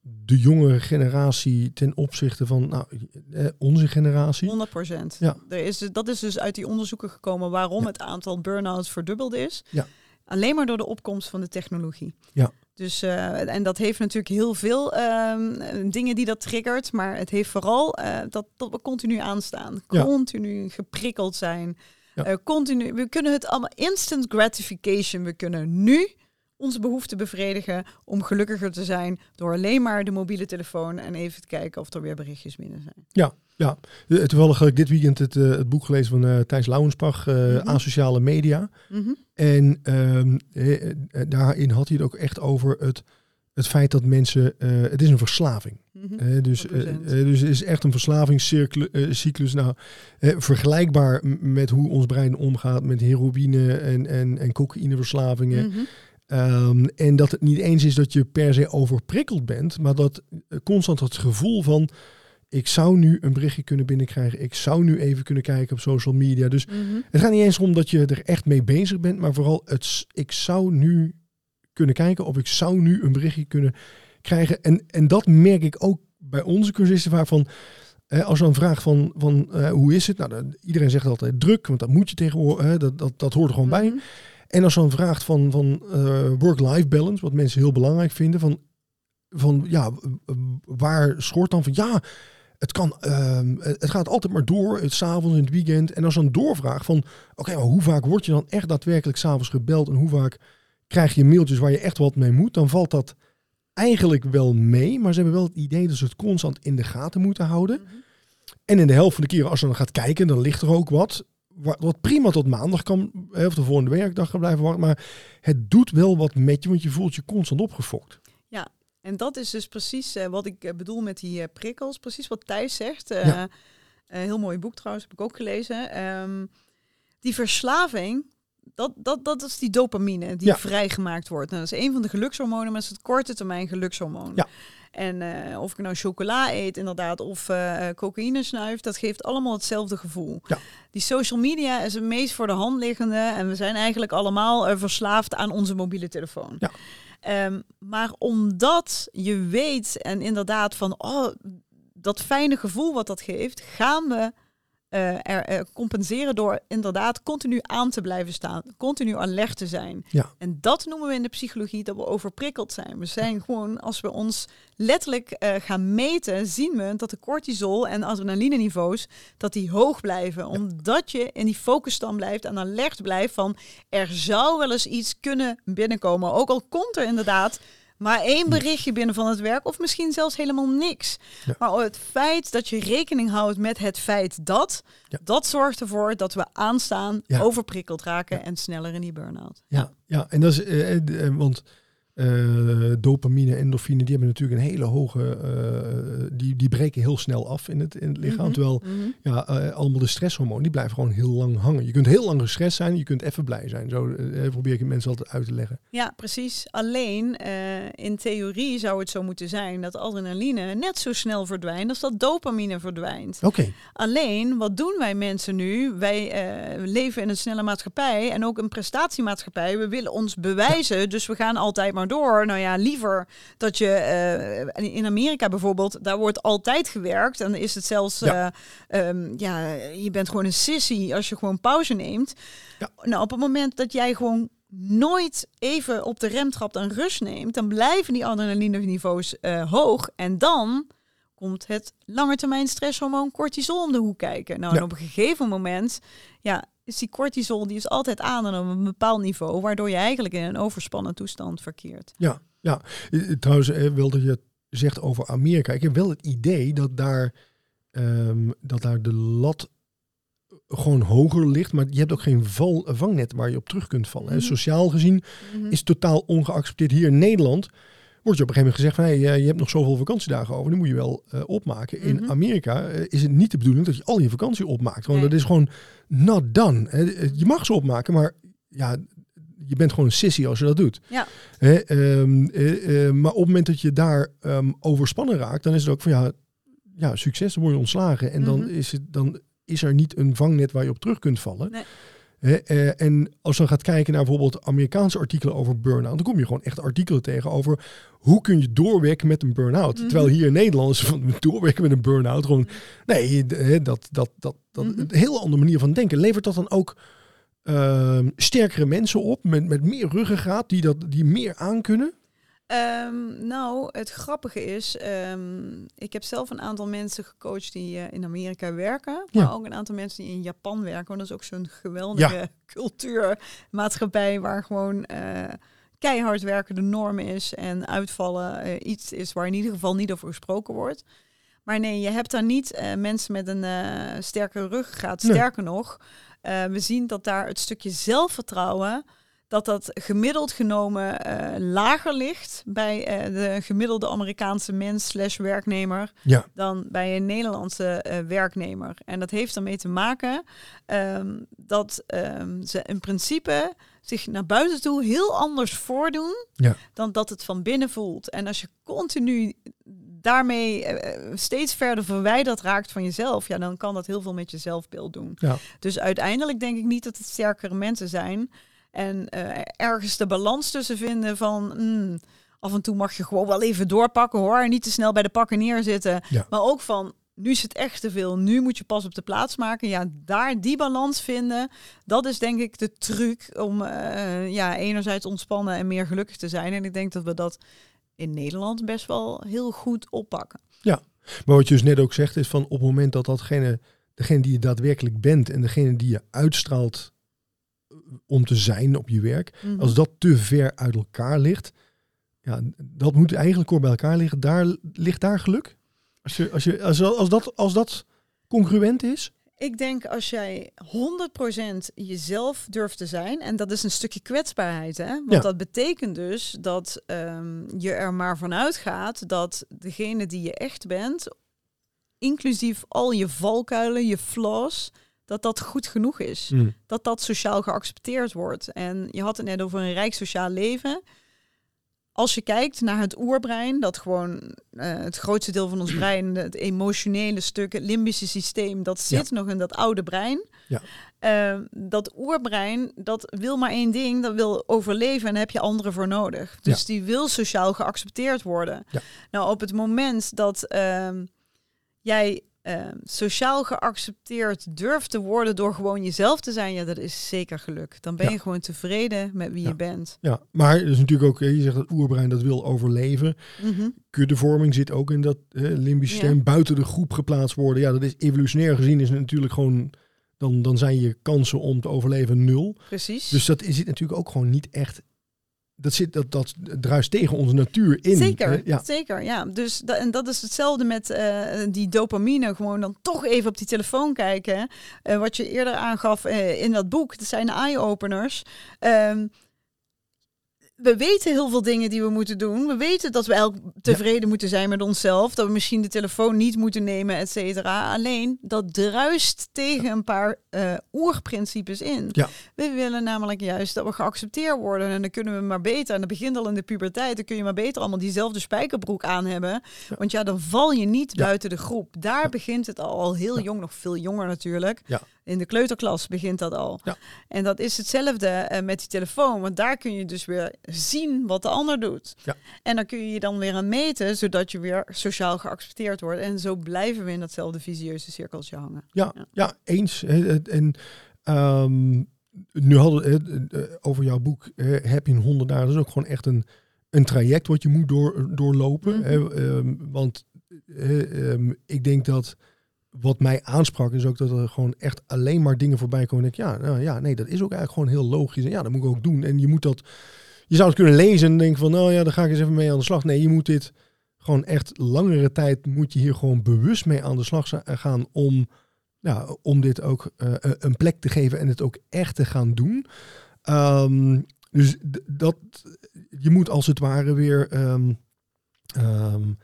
S1: de jongere generatie ten opzichte van nou, eh, onze generatie?
S2: 100 procent.
S1: Ja.
S2: Er is, dat is dus uit die onderzoeken gekomen waarom
S1: Ja.
S2: het aantal burn-outs verdubbeld is.
S1: Ja.
S2: Alleen maar door de opkomst van de technologie.
S1: Ja.
S2: Dus, eh, en dat heeft natuurlijk heel veel ehm, dingen die dat triggert. Maar het heeft vooral eh, dat, dat we continu aanstaan.
S1: Ja.
S2: Continu geprikkeld zijn.
S1: Ja.
S2: Eh, continu, we kunnen het allemaal instant gratification. We kunnen nu onze behoeften bevredigen om gelukkiger te zijn door alleen maar de mobiele telefoon en even te kijken of er weer berichtjes binnen zijn.
S1: Ja, eh, toevallig heb ik dit weekend het, eh, het boek gelezen van eh Thijs Lauwensbach, eh
S2: Mhm.
S1: Asociale Media.
S2: Mhm.
S1: En ehm, eh, eh, daarin had hij het ook echt over het, het feit dat mensen, het is een verslaving.
S2: Mhm.
S1: Dus,
S2: 100%.
S1: dus het is echt een verslavingscyclus. nou, vergelijkbaar met hoe ons brein omgaat met heroïne en, en, en cocaïneverslavingen.
S2: Mhm.
S1: Ehm, en dat het niet eens is dat je per se overprikkeld bent, maar dat eh, constant het gevoel van ik zou nu een berichtje kunnen binnenkrijgen, ik zou nu even kunnen kijken op social media. Dus
S2: Mhm.
S1: het gaat niet eens om dat je er echt mee bezig bent, maar vooral het ik zou nu kunnen kijken of ik zou nu een berichtje kunnen krijgen. En, en dat merk ik ook bij onze cursisten vaak van. eh, als dan vraagt van, van eh, hoe is het? Nou, iedereen zegt altijd druk, want dat moet je tegenwoordig, hè, dat, dat, dat hoort er gewoon bij. En als dan vraagt van, van eh, work-life balance, wat mensen heel belangrijk vinden, van, van ja, waar schort dan van ja, het kan, ehm, het gaat altijd maar door, het s'avonds in het weekend. En als je dan doorvraagt van, oké, maar hoe vaak word je dan echt daadwerkelijk s'avonds gebeld en hoe vaak krijg je mailtjes waar je echt wat mee moet, dan valt dat eigenlijk wel mee. Maar ze hebben wel het idee dat ze het constant in de gaten moeten houden.
S2: Mhm.
S1: En in de helft van de keren als je dan gaat kijken, dan ligt er ook wat. Wa- Wat prima tot maandag kan, of de volgende werkdag kan blijven wachten. Maar het doet wel wat met je, want je voelt je constant opgefokt.
S2: En dat is dus precies eh, wat ik eh, bedoel met die eh, prikkels. Precies wat Thijs zegt.
S1: Ja.
S2: heel mooi boek trouwens, heb ik ook gelezen. Ehm, die verslaving, dat, dat, dat is die dopamine die
S1: Ja.
S2: vrijgemaakt wordt. Nou, dat is een van de gelukshormonen, maar het is het korte termijn gelukshormoon.
S1: Ja.
S2: En eh, of ik nou chocola eet inderdaad, of eh, cocaïne snuif, dat geeft allemaal hetzelfde gevoel.
S1: Ja.
S2: Die social media is het meest voor de hand liggende. En we zijn eigenlijk allemaal eh, verslaafd aan onze mobiele telefoon.
S1: Ja.
S2: Ehm, maar omdat je weet en inderdaad van oh, dat fijne gevoel wat dat geeft, gaan we eh, er eh, compenseren door inderdaad continu aan te blijven staan, continu alert te zijn.
S1: Ja.
S2: En dat noemen we in de psychologie dat we overprikkeld zijn. We zijn gewoon, als we ons letterlijk eh, gaan meten, zien we dat de cortisol en adrenaline niveaus dat die hoog blijven, omdat je in die focusstand blijft en alert blijft van er zou wel eens iets kunnen binnenkomen. Ook al komt er inderdaad maar één berichtje binnen van het werk of misschien zelfs helemaal niks.
S1: Ja.
S2: Maar het feit dat je rekening houdt met het feit dat,
S1: Ja.
S2: dat zorgt ervoor dat we aanstaan,
S1: Ja.
S2: overprikkeld raken en sneller in die burn-out.
S1: Ja, ja en dat is, eh, eh, eh, want Uh, dopamine, endorfine, die hebben natuurlijk een hele hoge, uh, die, die breken heel snel af in het, in het lichaam.
S2: Mhm,
S1: Terwijl
S2: mhm.
S1: ja, uh, allemaal de stresshormonen, die blijven gewoon heel lang hangen. Je kunt heel lang gestrest zijn, je kunt even blij zijn. Zo probeer ik mensen altijd uit te leggen.
S2: Ja, precies. Alleen in theorie zou het zo moeten zijn dat adrenaline net zo snel verdwijnt als dat dopamine verdwijnt.
S1: Oké.
S2: Alleen, wat doen wij mensen nu? Wij leven in een snelle maatschappij en ook een prestatiemaatschappij. We willen ons bewijzen, dus we gaan altijd maar door. Nou ja, liever dat je uh, in Amerika bijvoorbeeld, daar wordt altijd gewerkt. En dan is het zelfs, ja. Uh, um, ja, je bent gewoon een sissy als je gewoon pauze neemt.
S1: Ja.
S2: Nou, op het moment dat jij gewoon nooit even op de rem trapt en rust neemt, dan blijven die adrenaline niveaus uh, hoog. En dan komt het langetermijn stresshormoon cortisol om de hoek kijken. Nou,
S1: Ja.
S2: en op een gegeven moment, ja, is die cortisol die is altijd aan en op een bepaald niveau, waardoor je eigenlijk in een overspannen toestand verkeert.
S1: Ja, ja. Eh, Trouwens, eh, wel dat je zegt over Amerika. Ik heb wel het idee dat daar, ehm, dat daar de lat gewoon hoger ligt, maar je hebt ook geen val, vangnet waar je op terug kunt vallen.
S2: Mhm.
S1: Sociaal gezien
S2: Mhm.
S1: is totaal ongeaccepteerd. Hier in Nederland wordt je op een gegeven moment gezegd van hey, eh, je hebt nog zoveel vakantiedagen over, die moet je wel eh, opmaken. In
S2: Mhm.
S1: Amerika eh, is het niet de bedoeling dat je al je vakantie opmaakt.
S2: Nee.
S1: Dat is gewoon not done. hè. Je mag ze opmaken, maar ja, je bent gewoon een sissy als je dat doet.
S2: Ja.
S1: Hè, ehm, eh, eh, maar op het moment dat je daar ehm, overspannen raakt, dan is het ook van ja, ja succes, dan word je ontslagen. En dan,
S2: Mhm.
S1: is het, dan is er niet een vangnet waar je op terug kunt vallen.
S2: Nee.
S1: Eh, en als je dan gaat kijken naar bijvoorbeeld Amerikaanse artikelen over burn-out, dan kom je gewoon echt artikelen tegen over hoe kun je doorwerken met een burn-out.
S2: Mhm.
S1: Terwijl hier in Nederland is van doorwerken met een burn-out gewoon, nee, d- hè, dat, dat, dat, dat
S2: Mhm.
S1: een heel andere manier van denken. Levert dat dan ook ehm, sterkere mensen op met, met meer ruggengraat die, dat, die meer aankunnen?
S2: Ehm, nou, het grappige is, ehm, ik heb zelf een aantal mensen gecoacht die eh, in Amerika werken,
S1: Ja.
S2: maar ook een aantal mensen die in Japan werken. Want dat is ook zo'n geweldige cultuurmaatschappij waar gewoon eh, keihard werken de norm is en uitvallen eh, iets is waar in ieder geval niet over gesproken wordt. Maar nee, je hebt daar niet mensen met een sterke ruggengraat.
S1: Nee.
S2: Sterker nog, we zien dat daar het stukje zelfvertrouwen dat dat gemiddeld genomen eh, lager ligt bij eh, de gemiddelde Amerikaanse mens slash werknemer
S1: Ja.
S2: dan bij een Nederlandse eh, werknemer. En dat heeft ermee te maken ehm, dat ehm, ze in principe zich naar buiten toe heel anders voordoen
S1: Ja.
S2: dan dat het van binnen voelt. En als je continu daarmee steeds verder verwijderd raakt van jezelf, ja, dan kan dat heel veel met je zelfbeeld doen.
S1: Ja.
S2: Dus uiteindelijk denk ik niet dat het sterkere mensen zijn. En eh, ergens de balans tussen vinden van mm, af en toe mag je gewoon wel even doorpakken hoor. En niet te snel bij de pakken neerzitten.
S1: Ja.
S2: Maar ook van nu is het echt te veel. Nu moet je pas op de plaats maken. Ja, daar die balans vinden. Dat is denk ik de truc om eh, ja, enerzijds ontspannen en meer gelukkig te zijn. En ik denk dat we dat in Nederland best wel heel goed oppakken.
S1: Maar wat je dus net ook zegt is van op het moment dat datgene, degene die je daadwerkelijk bent en degene die je uitstraalt om te zijn op je werk,
S2: Mhm.
S1: als dat te ver uit elkaar ligt, ja, dat moet eigenlijk kort bij elkaar liggen. Daar ligt daar geluk. Als, je, als, je, als, als, dat, als dat congruent is.
S2: Ik denk als jij 100% jezelf durft te zijn, en dat is een stukje kwetsbaarheid, hè? Want
S1: Ja.
S2: dat betekent dus dat ehm, je er maar vanuit gaat dat degene die je echt bent, inclusief al je valkuilen, je flaws, dat dat goed genoeg is. Dat dat sociaal geaccepteerd wordt. En je had het net over een rijk sociaal leven. Als je kijkt naar het oerbrein, dat gewoon eh, het grootste deel van ons brein, het emotionele stuk, het limbische systeem, dat zit nog in dat oude brein.
S1: Ja.
S2: Eh, dat oerbrein, dat wil maar één ding, dat wil overleven en daar heb je anderen voor nodig. Dus die wil sociaal geaccepteerd worden.
S1: Ja.
S2: Nou, op het moment dat ehm, jij ehm, sociaal geaccepteerd durft te worden door gewoon jezelf te zijn, ja, dat is zeker geluk. Dan ben
S1: Ja.
S2: je gewoon tevreden met wie
S1: Ja.
S2: je bent.
S1: Ja, maar er is natuurlijk ook, hè, je zegt dat oerbrein dat wil overleven.
S2: Mhm.
S1: Kuddevorming zit ook in dat eh, limbisch
S2: Ja.
S1: systeem, buiten de groep geplaatst worden. Ja, dat is evolutionair gezien is natuurlijk gewoon, dan, dan zijn je kansen om te overleven nul.
S2: Precies.
S1: Dus dat is het natuurlijk ook gewoon niet echt. Dat, zit, dat, dat druist tegen onze natuur in.
S2: Zeker,
S1: hè? Ja,
S2: zeker. Ja, dus da en dat is hetzelfde met eh, die dopamine. Gewoon dan toch even op die telefoon kijken. Eh, wat je eerder aangaf eh, in dat boek, dat zijn eye-openers. Ehm, we weten heel veel dingen die we moeten doen. We weten dat we elk tevreden moeten zijn met onszelf. Dat we misschien de telefoon niet moeten nemen, et cetera. Alleen dat druist tegen een paar uh, oerprincipes in.
S1: Ja.
S2: We willen namelijk juist dat we geaccepteerd worden. En dan kunnen we maar beter. En dat begint al in de puberteit. Dan kun je maar beter allemaal diezelfde spijkerbroek aan hebben. Want ja, dan val je niet buiten de groep. Daar begint het al, al heel jong, nog veel jonger natuurlijk.
S1: Ja.
S2: In de kleuterklas begint dat al.
S1: Ja.
S2: En dat is hetzelfde uh, met die telefoon. Want daar kun je dus weer zien wat de ander doet.
S1: Ja.
S2: En dan kun je je dan weer aan meten, zodat je weer sociaal geaccepteerd wordt. En zo blijven we in datzelfde visieuze cirkeltje hangen.
S1: Ja, ja. ja eens. En um, nu hadden we over jouw boek heb je een honderd dagen. Dat is ook gewoon echt een, een traject wat je moet door, doorlopen. Mm -hmm. um, want um, ik denk dat wat mij aansprak is ook dat er gewoon echt alleen maar dingen voorbij komen. En ik, ja, nou ja, nee, dat is ook eigenlijk gewoon heel logisch. En ja, dat moet ik ook doen. En je moet dat, je zou het kunnen lezen en denken van, nou ja, daar ga ik eens even mee aan de slag. Nee, je moet dit gewoon echt langere tijd, moet je hier gewoon bewust mee aan de slag gaan om, ja, om dit ook uh, een plek te geven en het ook echt te gaan doen. Um, dus dat, je moet als het ware weer um, um,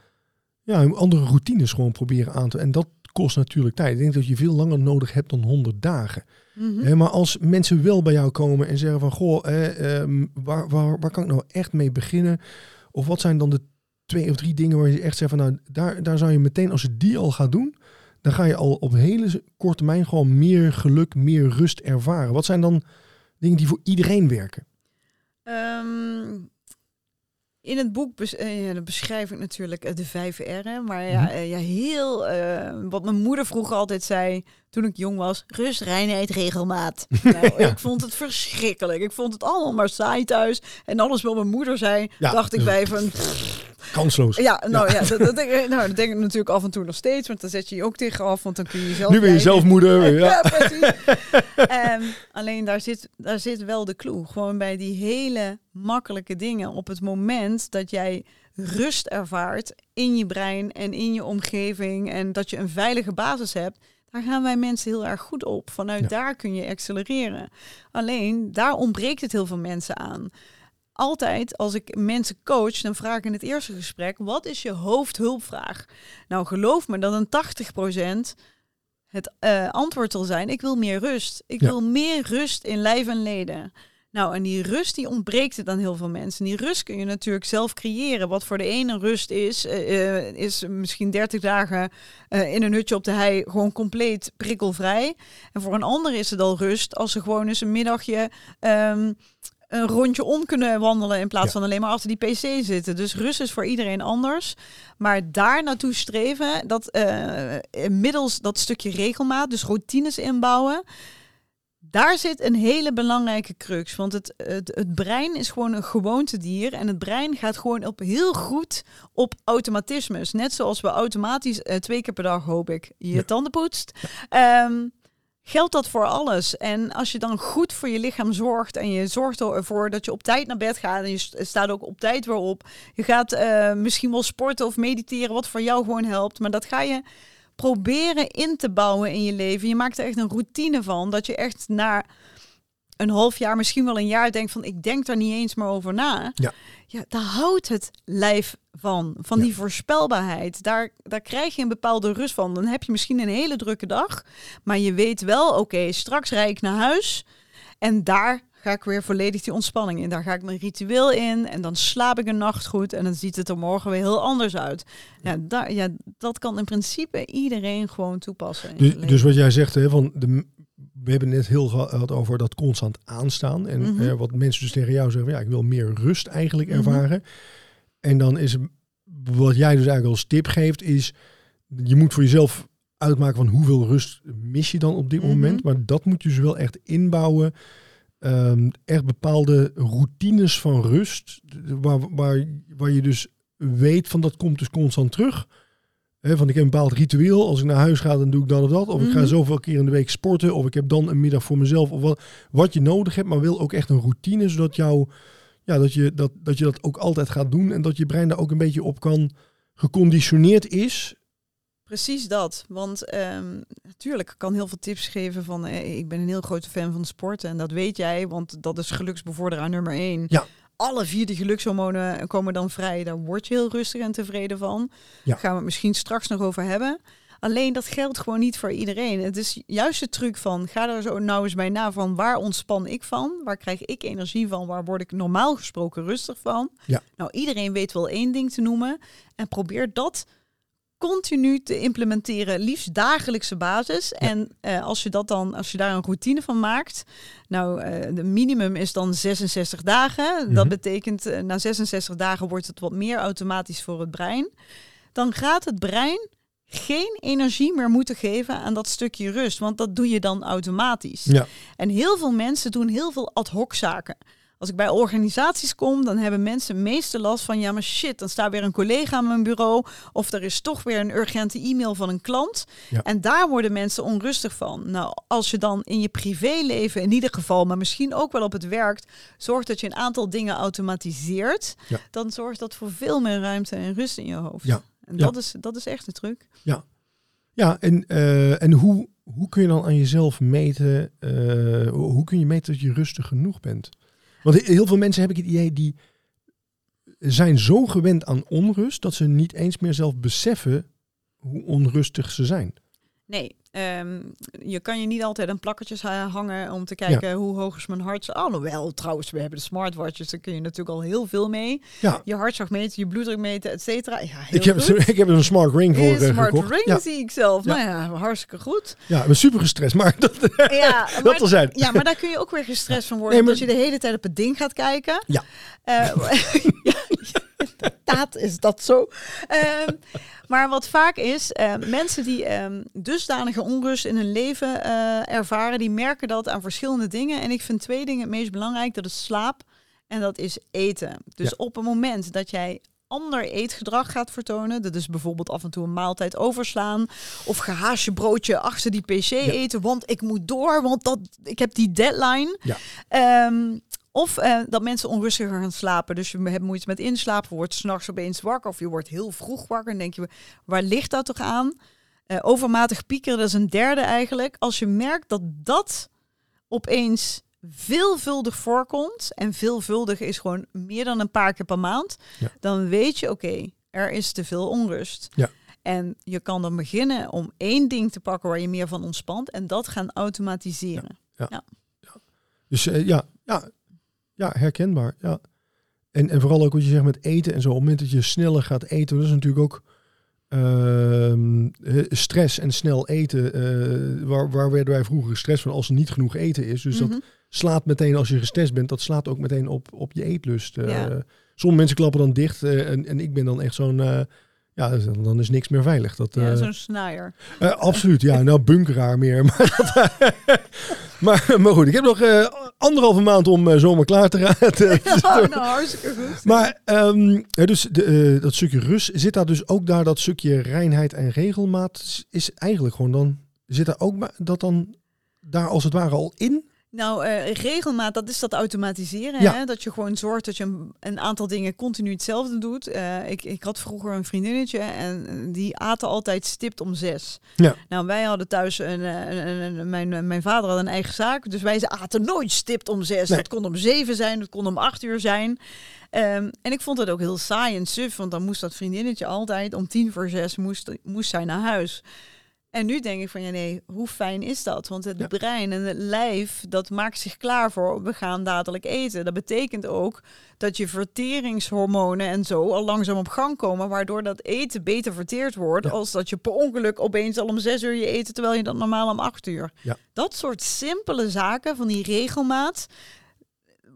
S1: ja, andere routines gewoon proberen aan te. En dat kost natuurlijk tijd. Ik denk dat je veel langer nodig hebt dan 100 dagen.
S2: Mhm.
S1: Maar als mensen wel bij jou komen en zeggen van goh, eh, um, waar, waar, waar kan ik nou echt mee beginnen? Of wat zijn dan de twee of drie dingen waar je echt zegt van nou, daar, daar zou je meteen, als je die al gaat doen, dan ga je al op hele korte termijn gewoon meer geluk, meer rust ervaren. Wat zijn dan dingen die voor iedereen werken?
S2: Um, in het boek bes uh, beschrijf ik natuurlijk uh, de vijf R'en. Maar ja, uh, ja heel, wat mijn moeder vroeger altijd zei toen ik jong was. Rust, reinheid, regelmaat. nou, ja. Ik vond het verschrikkelijk. Ik vond het allemaal maar saai thuis. En alles wat mijn moeder zei, ja. dacht ik bij van...
S1: Kansloos.
S2: Ja, nou ja, dat, dat, denk, nou, dat denk ik natuurlijk af en toe nog steeds. Want dan zet je je ook tegen af, want dan kun je jezelf...
S1: Nu ben je zelf moeder.
S2: Ja precies. Um, alleen daar zit, daar zit wel de clue. Gewoon bij die hele makkelijke dingen. Op het moment dat jij rust ervaart in je brein en in je omgeving... en dat je een veilige basis hebt... Daar gaan wij mensen heel erg goed op. Vanuit ja. daar kun je accelereren. Alleen, daar ontbreekt het heel veel mensen aan altijd als ik mensen coach, dan vraag ik in het eerste gesprek: wat is je hoofdhulpvraag? Nou, geloof me dat een 80% het uh, antwoord zal zijn: ik wil meer rust. Ik ja. wil meer rust in lijf en leden. Nou, en die rust die ontbreekt het aan heel veel mensen. Die rust kun je natuurlijk zelf creëren. Wat voor de ene rust is, uh, is misschien 30 dagen uh, in een hutje op de hei gewoon compleet prikkelvrij. En voor een ander is het al rust als ze gewoon eens een middagje um, een rondje om kunnen wandelen in plaats ja. van alleen maar achter die pc zitten. Dus rust is voor iedereen anders. Maar daar naartoe streven, dat uh, middels dat stukje regelmaat, dus routines inbouwen. Daar zit een hele belangrijke crux. Want het, het, het brein is gewoon een gewoontedier. En het brein gaat gewoon op heel goed op automatismes. Net zoals we automatisch uh, twee keer per dag, hoop ik, je ja. tanden poetst. Um, geldt dat voor alles. En als je dan goed voor je lichaam zorgt en je zorgt ervoor dat je op tijd naar bed gaat en je staat ook op tijd weer op. Je gaat uh, misschien wel sporten of mediteren, wat voor jou gewoon helpt. Maar dat ga je proberen in te bouwen in je leven. Je maakt er echt een routine van. Dat je echt na een half jaar, misschien wel een jaar denkt van ik denk daar niet eens meer over na.
S1: Ja.
S2: Ja, daar houdt het lijf van. Van ja. die voorspelbaarheid. Daar, daar krijg je een bepaalde rust van. Dan heb je misschien een hele drukke dag. Maar je weet wel, oké, okay, straks rijd ik naar huis. En daar ga ik weer volledig die ontspanning in. Daar ga ik mijn ritueel in. En dan slaap ik een nacht goed. En dan ziet het er morgen weer heel anders uit. Ja, daar, ja dat kan in principe iedereen gewoon toepassen.
S1: Dus, dus wat jij zegt, hè, van de, we hebben net heel gehad over dat constant aanstaan. En mm -hmm. uh, wat mensen dus tegen jou zeggen, ja, ik wil meer rust eigenlijk ervaren. Mm -hmm. En dan is wat jij dus eigenlijk als tip geeft, is je moet voor jezelf uitmaken van hoeveel rust mis je dan op dit mm -hmm. moment. Maar dat moet je dus wel echt inbouwen. Um, echt bepaalde routines van rust, waar, waar, waar je dus weet van dat komt dus constant terug. He, van ik heb een bepaald ritueel. Als ik naar huis ga, dan doe ik dat of dat. Of mm -hmm. ik ga zoveel keer in de week sporten. Of ik heb dan een middag voor mezelf. Of wat, wat je nodig hebt, maar wil ook echt een routine. Zodat, jou, ja, dat, je, dat, dat je dat ook altijd gaat doen. En dat je brein daar ook een beetje op kan geconditioneerd is.
S2: Precies dat. Want um, natuurlijk ik kan heel veel tips geven van eh, ik ben een heel grote fan van sport. En dat weet jij, want dat is geluksbevorderaar nummer één.
S1: Ja.
S2: Alle vier de gelukshormonen komen dan vrij. Daar word je heel rustig en tevreden van.
S1: Ja.
S2: Daar gaan we het misschien straks nog over hebben. Alleen dat geldt gewoon niet voor iedereen. Het is juist de truc van, ga er zo nou eens bij na van waar ontspan ik van? Waar krijg ik energie van? Waar word ik normaal gesproken rustig van?
S1: Ja.
S2: Nou, iedereen weet wel één ding te noemen. En probeer dat continu te implementeren, liefst dagelijkse basis. En eh, als je dat dan, als je daar een routine van maakt, nou, eh, de minimum is dan 66 dagen.
S1: Mhm.
S2: Dat betekent eh, na 66 dagen wordt het wat meer automatisch voor het brein. Dan gaat het brein geen energie meer moeten geven aan dat stukje rust, want dat doe je dan automatisch.
S1: Ja.
S2: En heel veel mensen doen heel veel ad hoc zaken. Als ik bij organisaties kom, dan hebben mensen meeste last van, ja maar shit, dan staat weer een collega aan mijn bureau of er is toch weer een urgente e-mail van een klant.
S1: Ja.
S2: En daar worden mensen onrustig van. Nou, als je dan in je privéleven in ieder geval, maar misschien ook wel op het werk, zorgt dat je een aantal dingen automatiseert,
S1: Ja.
S2: dan zorgt dat voor veel meer ruimte en rust in je hoofd.
S1: Ja.
S2: En
S1: Ja.
S2: dat, is, dat is echt de truc.
S1: Ja, en, eh, en hoe, hoe kun je dan aan jezelf meten, eh, hoe kun je meten dat je rustig genoeg bent? Want he- heel veel mensen heb ik het idee, die zijn zo gewend aan onrust, dat ze niet eens meer zelf beseffen hoe onrustig ze zijn.
S2: Nee, ehm, je kan je niet altijd aan plakkertjes ha- hangen om te kijken hoe hoog is mijn hartslag. Alhoewel, trouwens, we hebben de smartwatches, daar kun je natuurlijk al heel veel mee.
S1: Ja,
S2: Je hartslag meten, je bloeddruk meten, et cetera. Ja, heel
S1: ik heb, ik heb een smart ring voor
S2: Een
S1: eh,
S2: smart
S1: gekocht.
S2: ring
S1: Ja,
S2: zie ik zelf.
S1: Ja.
S2: Nou ja, hartstikke goed.
S1: ja, ik ben super gestrest, maar dat,
S2: Ja,
S1: dat
S2: maar,
S1: al zijn.
S2: ja, maar daar kun je ook weer gestrest van worden.
S1: Nee, maar-
S2: Als je de hele tijd op het ding gaat kijken.
S1: Ja.
S2: Eh, inderdaad is dat zo. Ehm, maar wat vaak is, eh, mensen die ehm, dusdanige onrust in hun leven eh, ervaren, die merken dat aan verschillende dingen. En ik vind twee dingen het meest belangrijk. Dat is slaap en dat is eten. Dus
S1: Ja.
S2: op het moment dat jij ander eetgedrag gaat vertonen. Dat is bijvoorbeeld af en toe een maaltijd overslaan. Of gehaast je broodje achter die pc eten. Want ik moet door, want dat, ik heb die deadline.
S1: Ja.
S2: Ehm, of eh, dat mensen onrustiger gaan slapen. Dus je hebt moeite met inslapen. Wordt s'nachts opeens wakker. Of je wordt heel vroeg wakker. En denk je, waar ligt dat toch aan? Eh, overmatig piekeren, dat is een derde eigenlijk. Als je merkt dat dat opeens veelvuldig voorkomt. En veelvuldig is gewoon meer dan een paar keer per maand.
S1: Ja.
S2: Dan weet je, oké, er is te veel onrust.
S1: Ja.
S2: En je kan dan beginnen om één ding te pakken waar je meer van ontspant. En dat gaan automatiseren.
S1: Dus eh, ja, ja, ja, herkenbaar. Ja. En, en vooral ook wat je zegt met eten en zo. Op het moment dat je sneller gaat eten, dat is natuurlijk ook ehm, eh, stress en snel eten. eh, waar, waar werden wij vroeger gestrest van als er niet genoeg eten is. Dus
S2: Mhm.
S1: dat slaat meteen als je gestrest bent, dat slaat ook meteen op, op je eetlust. eh.
S2: Ja.
S1: Sommige mensen klappen dan dicht eh, en, en ik ben dan echt zo'n... eh, ja, dan dan is niks meer veilig. Dat,
S2: Ja,
S1: eh,
S2: zo'n snaaier.
S1: eh, absoluut, ja. Nou, bunkeraar meer. Maar, dat, maar, maar goed, ik heb nog eh, anderhalve maand om eh, zomer klaar te raden.
S2: Oh, nou, hartstikke goed.
S1: Maar ehm, dus de, eh, dat stukje rust, zit daar dus ook daar dat stukje reinheid en regelmaat? Is eigenlijk gewoon dan, zit daar ook dat dan daar als het ware al in?
S2: Nou, eh, regelmaat, dat is dat automatiseren.
S1: Ja.
S2: Hè? Dat je gewoon zorgt dat je een, een aantal dingen continu hetzelfde doet. Eh, ik, ik had vroeger een vriendinnetje en eh, die aten altijd stipt om zes.
S1: Ja.
S2: Nou, wij hadden thuis, een, een, een- een- mijn, mijn vader had een eigen zaak. Dus wij aten nooit stipt om zes.
S1: Nee.
S2: Dat kon om zeven zijn, dat kon om acht uur zijn. Ehm, en ik vond het ook heel saai en suf, want dan moest dat vriendinnetje altijd om tien voor zes moest, moest zij naar huis. En nu denk ik van ja nee, hoe fijn is dat? Want het
S1: Ja.
S2: brein en het lijf, dat maakt zich klaar voor we gaan dadelijk eten. Dat betekent ook dat je verteringshormonen en zo al langzaam op gang komen, waardoor dat eten beter verteerd wordt,
S1: Ja.
S2: als dat je per ongeluk opeens al om zes uur je eten, terwijl je dat normaal om acht uur.
S1: Ja.
S2: Dat soort simpele zaken van die regelmaat,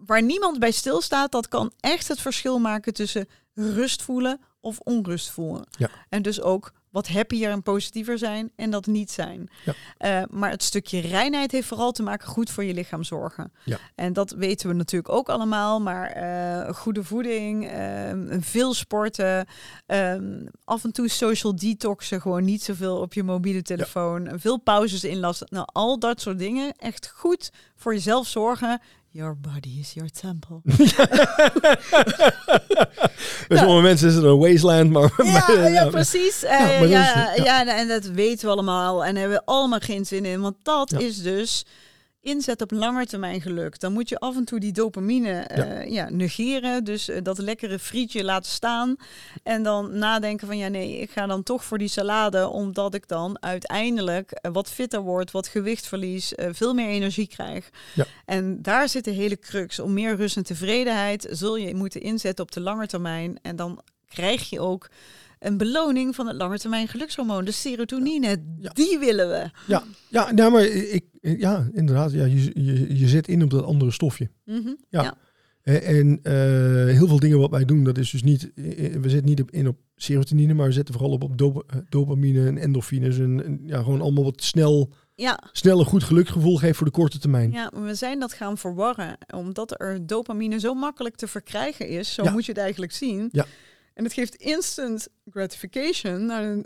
S2: waar niemand bij stilstaat, dat kan echt het verschil maken tussen rust voelen of onrust voelen.
S1: Ja.
S2: En dus ook wat happier en positiever zijn en dat niet zijn.
S1: Ja.
S2: Eh, maar het stukje reinheid heeft vooral te maken goed voor je lichaam zorgen.
S1: Ja.
S2: En dat weten we natuurlijk ook allemaal. Maar eh, goede voeding, ehm, veel sporten, ehm, af en toe social detoxen, gewoon niet zoveel op je mobiele telefoon, veel pauzes inlassen. Nou, al dat soort dingen. Echt goed voor jezelf zorgen. Your body is your temple.
S1: Bij sommige mensen is het een wasteland, maar...
S2: Ja,
S1: maar,
S2: ja, precies. Eh, ja, ja,
S1: ja.
S2: en dat weten we allemaal en hebben we allemaal geen zin in. Want dat is dus inzet op langer termijn geluk. Dan moet je af en toe die dopamine eh, ja. negeren. Dus eh, dat lekkere frietje laten staan. En dan nadenken van ja nee, ik ga dan toch voor die salade. Omdat ik dan uiteindelijk eh, wat fitter word, wat gewicht verlies, veel meer energie krijg. Ja. En daar zit de hele crux. Om meer rust en tevredenheid zul je moeten inzetten op de lange termijn. En dan krijg je ook een beloning van het langetermijn gelukshormoon, de serotonine. Die willen we.
S1: Ja, ja nou, maar ik, ja inderdaad. Ja, je, je, je zet in op dat andere stofje. Mhm, ja. En uh, heel veel dingen wat wij doen, dat is dus niet, we zetten niet op, in op serotonine, maar we zetten vooral op, op eh, dopamine en endorfines. En, ja, gewoon allemaal wat snel, ja. snel een goed gelukgevoel geeft voor de korte termijn.
S2: Ja, we zijn dat gaan verwarren, omdat er dopamine zo makkelijk te verkrijgen is. Zo moet je het eigenlijk zien. Ja. En het geeft instant gratification. Nou,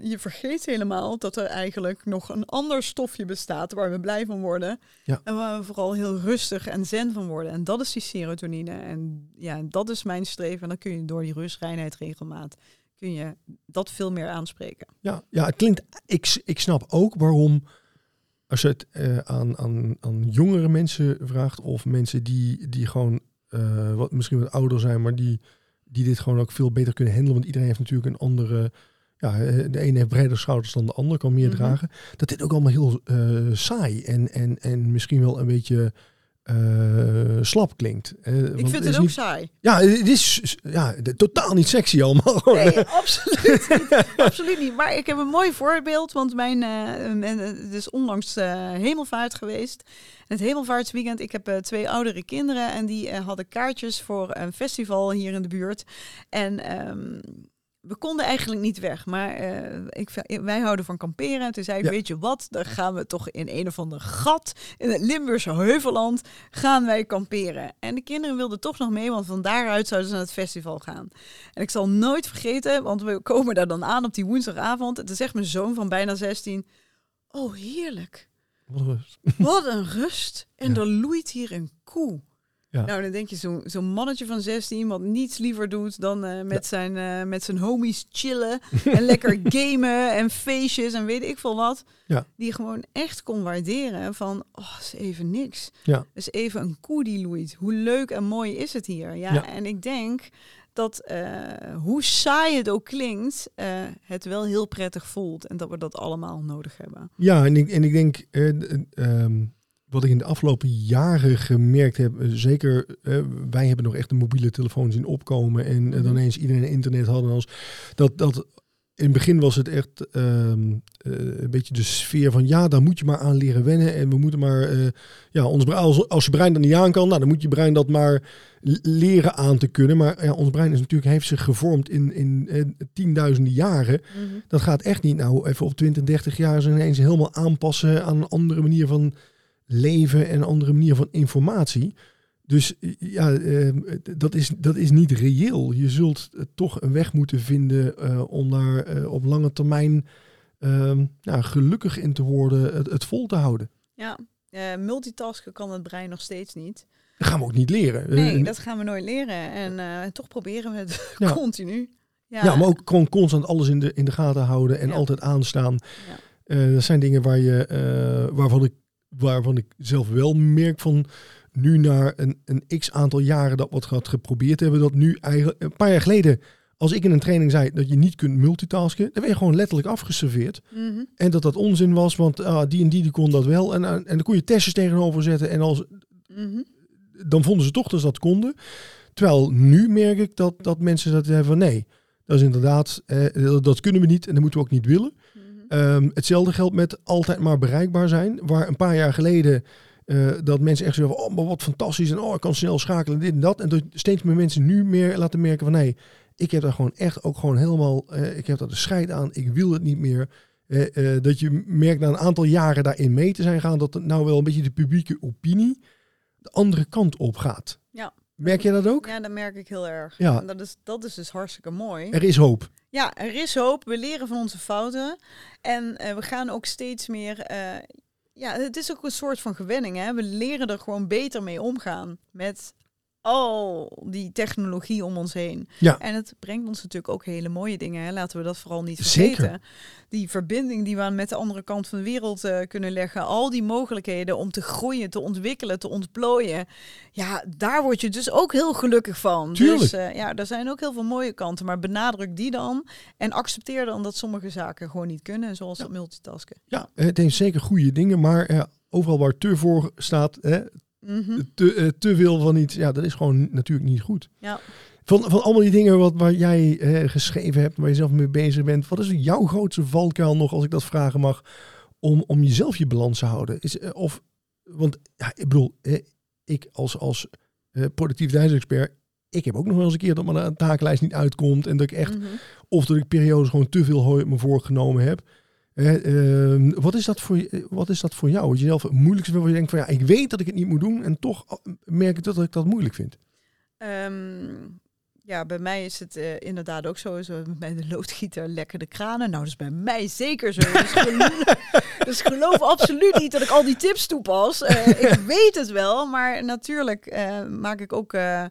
S2: je vergeet helemaal dat er eigenlijk nog een ander stofje bestaat waar we blij van worden. Ja. En waar we vooral heel rustig en zen van worden. En dat is die serotonine. En ja, dat is mijn streven. En dan kun je door die rust, reinheid, regelmaat, kun je dat veel meer aanspreken.
S1: Ja, ja het klinkt. Ik, ik snap ook waarom. Als je het uh, aan, aan, aan jongere mensen vraagt, of mensen die, die gewoon uh, wat, misschien wat ouder zijn, maar die die dit gewoon ook veel beter kunnen handelen. Want iedereen heeft natuurlijk een andere. Ja, de ene heeft breder schouders dan de ander, kan meer mhm. dragen. Dat dit ook allemaal heel uh, saai en, en, en misschien wel een beetje uh, slap klinkt.
S2: Uh, ik vind het, ook niet... saai.
S1: Ja, het is ja, totaal niet sexy allemaal.
S2: Nee, absoluut niet. absoluut niet. Maar ik heb een mooi voorbeeld, want mijn, uh, het is onlangs hemelvaart geweest. Het hemelvaartsweekend, ik heb twee oudere kinderen en die hadden kaartjes voor een festival hier in de buurt. En um, we konden eigenlijk niet weg, maar uh, ik, wij houden van kamperen. Toen zei ik, weet je wat, dan gaan we toch in een of ander gat in het Limburgse Heuvelland gaan wij kamperen. En de kinderen wilden toch nog mee, want van daaruit zouden ze naar het festival gaan. En ik zal nooit vergeten, want we komen daar dan aan op die woensdagavond. En toen zegt mijn zoon van bijna 16, oh heerlijk.
S1: Wat een rust.
S2: Wat een rust. En er loeit hier een koe. Ja. Nou, dan denk je zo'n zo mannetje van 16 wat niets liever doet dan uh, met, zijn, uh, met zijn homies chillen en lekker gamen en feestjes en weet ik veel wat. Ja. Die gewoon echt kon waarderen van, oh, is even niks. Ja. is even een koe die loeit. Hoe leuk en mooi is het hier? Ja, ja. en ik denk dat uh, hoe saai het ook klinkt, het wel heel prettig voelt en dat we dat allemaal nodig hebben.
S1: Ja, en ik, en ik denk, um wat ik in de afgelopen jaren gemerkt heb, eh, zeker uh, wij hebben nog echt de mobiele telefoons in opkomen en uh, dan mhm. eens iedereen internet hadden als dat dat in het begin was het echt ehm, een beetje de sfeer van ja, daar moet je maar aan leren wennen en we moeten maar ja, ons als, als je brein dat niet aan kan, nou dan moet je brein dat maar leren aan te kunnen. Maar ja, ons brein is natuurlijk heeft zich gevormd in, in tienduizenden jaren. Mhm. Dat gaat echt niet nou even op 20, 30 jaar ineens helemaal aanpassen aan een andere manier van leven en een andere manier van informatie. Dus ja, ehm, dat, is, dat is niet reëel. Je zult toch een weg moeten vinden uh, om daar eh, op lange termijn uh, gelukkig in te worden, het, het vol te houden.
S2: Ja, multitasken kan het brein nog steeds niet.
S1: Dat gaan we ook niet leren.
S2: Nee, dat gaan we nooit leren. En toch proberen we het continu.
S1: Ja. ja, maar ook gewoon constant alles in de, in de gaten houden en altijd aanstaan. Ja. dat zijn dingen waar je, waarvan ik waarvan ik zelf wel merk van nu na een, een x aantal jaren dat wat gaat geprobeerd hebben, dat nu eigenlijk een paar jaar geleden, als ik in een training zei dat je niet kunt multitasken, dan werd je gewoon letterlijk afgeserveerd. Mhm. En dat dat onzin was, want ah, die en die, die kon dat wel. En, en dan kon je testjes tegenover zetten en als, mhm. dan vonden ze toch dat ze dat konden. Terwijl nu merk ik dat, dat mensen dat hebben van nee, dat is inderdaad, eh, dat kunnen we niet en dat moeten we ook niet willen. Ehm, hetzelfde geldt met altijd maar bereikbaar zijn. Waar een paar jaar geleden uh, dat mensen echt van, oh, maar wat fantastisch. En oh, ik kan snel schakelen, dit en dat. En dat steeds meer mensen nu meer laten merken van, nee, ik heb daar gewoon echt ook gewoon helemaal, uh, ik heb daar de scheid aan. Ik wil het niet meer. Uh, dat je merkt na een aantal jaren daarin mee te zijn gaan, dat het nou wel een beetje de publieke opinie de andere kant op gaat. Merk je dat ook?
S2: Ja, dat merk ik heel erg. Ja. En dat is, dat is dus hartstikke mooi.
S1: Er is hoop.
S2: Ja, er is hoop. We leren van onze fouten. En uh, we gaan ook steeds meer. Uh, ja, het is ook een soort van gewenning. Hè? We leren er gewoon beter mee omgaan met al die technologie om ons heen.
S1: Ja.
S2: En het brengt ons natuurlijk ook hele mooie dingen. Hè? Laten we dat vooral niet
S1: Zeker.
S2: vergeten. Die verbinding die we aan met de andere kant van de wereld eh, kunnen leggen. Al die mogelijkheden om te groeien, te ontwikkelen, te ontplooien. Ja, daar word je dus ook heel gelukkig van.
S1: Tuurlijk.
S2: Dus eh, ja, er zijn ook heel veel mooie kanten. Maar benadruk die dan. En accepteer dan dat sommige zaken gewoon niet kunnen. Zoals dat multitasken.
S1: Ja, het heeft zeker goede dingen, maar eh, overal waar te voor staat, hè,
S2: Mhm.
S1: te, eh, te veel van iets, ja, dat is gewoon natuurlijk niet goed.
S2: Ja.
S1: Van, van allemaal die dingen wat, waar jij eh, geschreven hebt, waar je zelf mee bezig bent, wat is jouw grootste valkuil nog, als ik dat vragen mag, om, om jezelf je balans te houden? Is, eh, of, want ja, ik bedoel, eh, ik als, als eh, productiviteitsexpert, ik heb ook nog wel eens een keer dat mijn takenlijst niet uitkomt en dat ik echt
S2: Mhm.
S1: of dat ik periodes gewoon te veel hooi op me voorgenomen heb. Ehm, wat, is dat voor, je- wat is dat voor jou? Wat je zelf het moeilijkste wil, je denkt van ja, ik weet dat ik het niet moet doen en toch eh, merk ik dat ik dat moeilijk vind.
S2: Ehm, ja, bij mij is het eh, inderdaad ook zo. Zo met de loodgieter lekker de kranen. Nou, dat is bij mij zeker zo. Dus geloof, dus geloof absoluut niet dat ik al die tips toepas. Eh, ik weet het wel, maar natuurlijk eh, maak ik ook eh,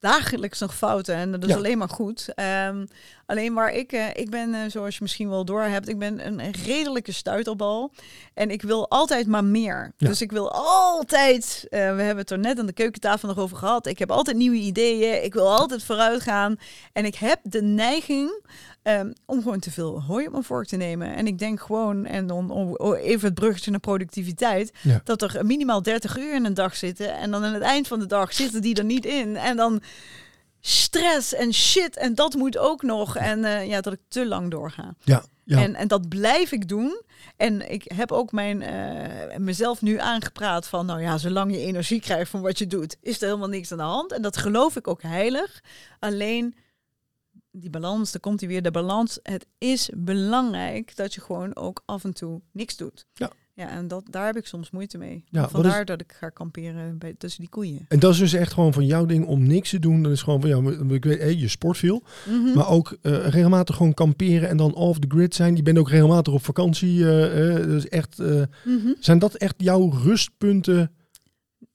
S2: dagelijks nog fouten. En dat is
S1: Ja.
S2: alleen maar goed. Ehm, alleen waar ik, eh, ik ben, eh, zoals je misschien wel door hebt, ik ben een redelijke stuiterbal. En ik wil altijd maar meer.
S1: Ja.
S2: Dus ik wil altijd, eh, we hebben het er net aan de keukentafel nog over gehad. Ik heb altijd nieuwe ideeën. Ik wil altijd vooruit gaan. En ik heb de neiging ehm, om gewoon te veel hooi op mijn vork te nemen. En ik denk gewoon, en dan om even het bruggetje naar productiviteit,
S1: Ja.
S2: dat er minimaal 30 uur in een dag zitten. En dan aan het eind van de dag zitten die er niet in. En dan stress en shit. En dat moet ook nog. En eh, ja, dat ik te lang doorga.
S1: Ja, ja.
S2: En, en dat blijf ik doen. En ik heb ook mijn, eh, mezelf nu aangepraat van, nou ja, zolang je energie krijgt van wat je doet, is er helemaal niks aan de hand. En dat geloof ik ook heilig. Alleen die balans, daar komt hij weer, de balans. Het is belangrijk dat je gewoon ook af en toe niks doet.
S1: Ja.
S2: Ja, en dat, daar heb ik soms moeite mee.
S1: Ja,
S2: Vandaar
S1: is-
S2: dat ik ga kamperen bij, tussen die koeien.
S1: En dat is dus echt gewoon van jouw ding om niks te doen. Dat is gewoon van ja, ik weet, hé, je sport veel,
S2: Mhm.
S1: maar ook eh, regelmatig gewoon kamperen en dan off the grid zijn. Je bent ook regelmatig op vakantie. eh, eh, dus echt,
S2: Mhm.
S1: zijn dat echt jouw rustpunten?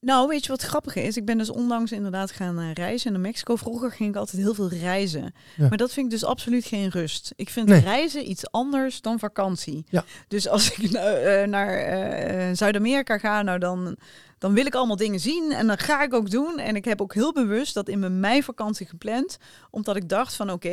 S2: Nou, weet je wat grappig is? Ik ben dus onlangs inderdaad gaan eh, reizen naar Mexico. Vroeger ging ik altijd heel veel reizen.
S1: Ja.
S2: Maar dat vind ik dus absoluut geen rust. Ik vind
S1: Nee.
S2: reizen iets anders dan vakantie.
S1: Ja.
S2: Dus als ik nou, naar eh, Zuid-Amerika ga, nou dan, dan wil ik allemaal dingen zien. En dat ga ik ook doen. En ik heb ook heel bewust dat in mijn meivakantie gepland. Omdat ik dacht van oké,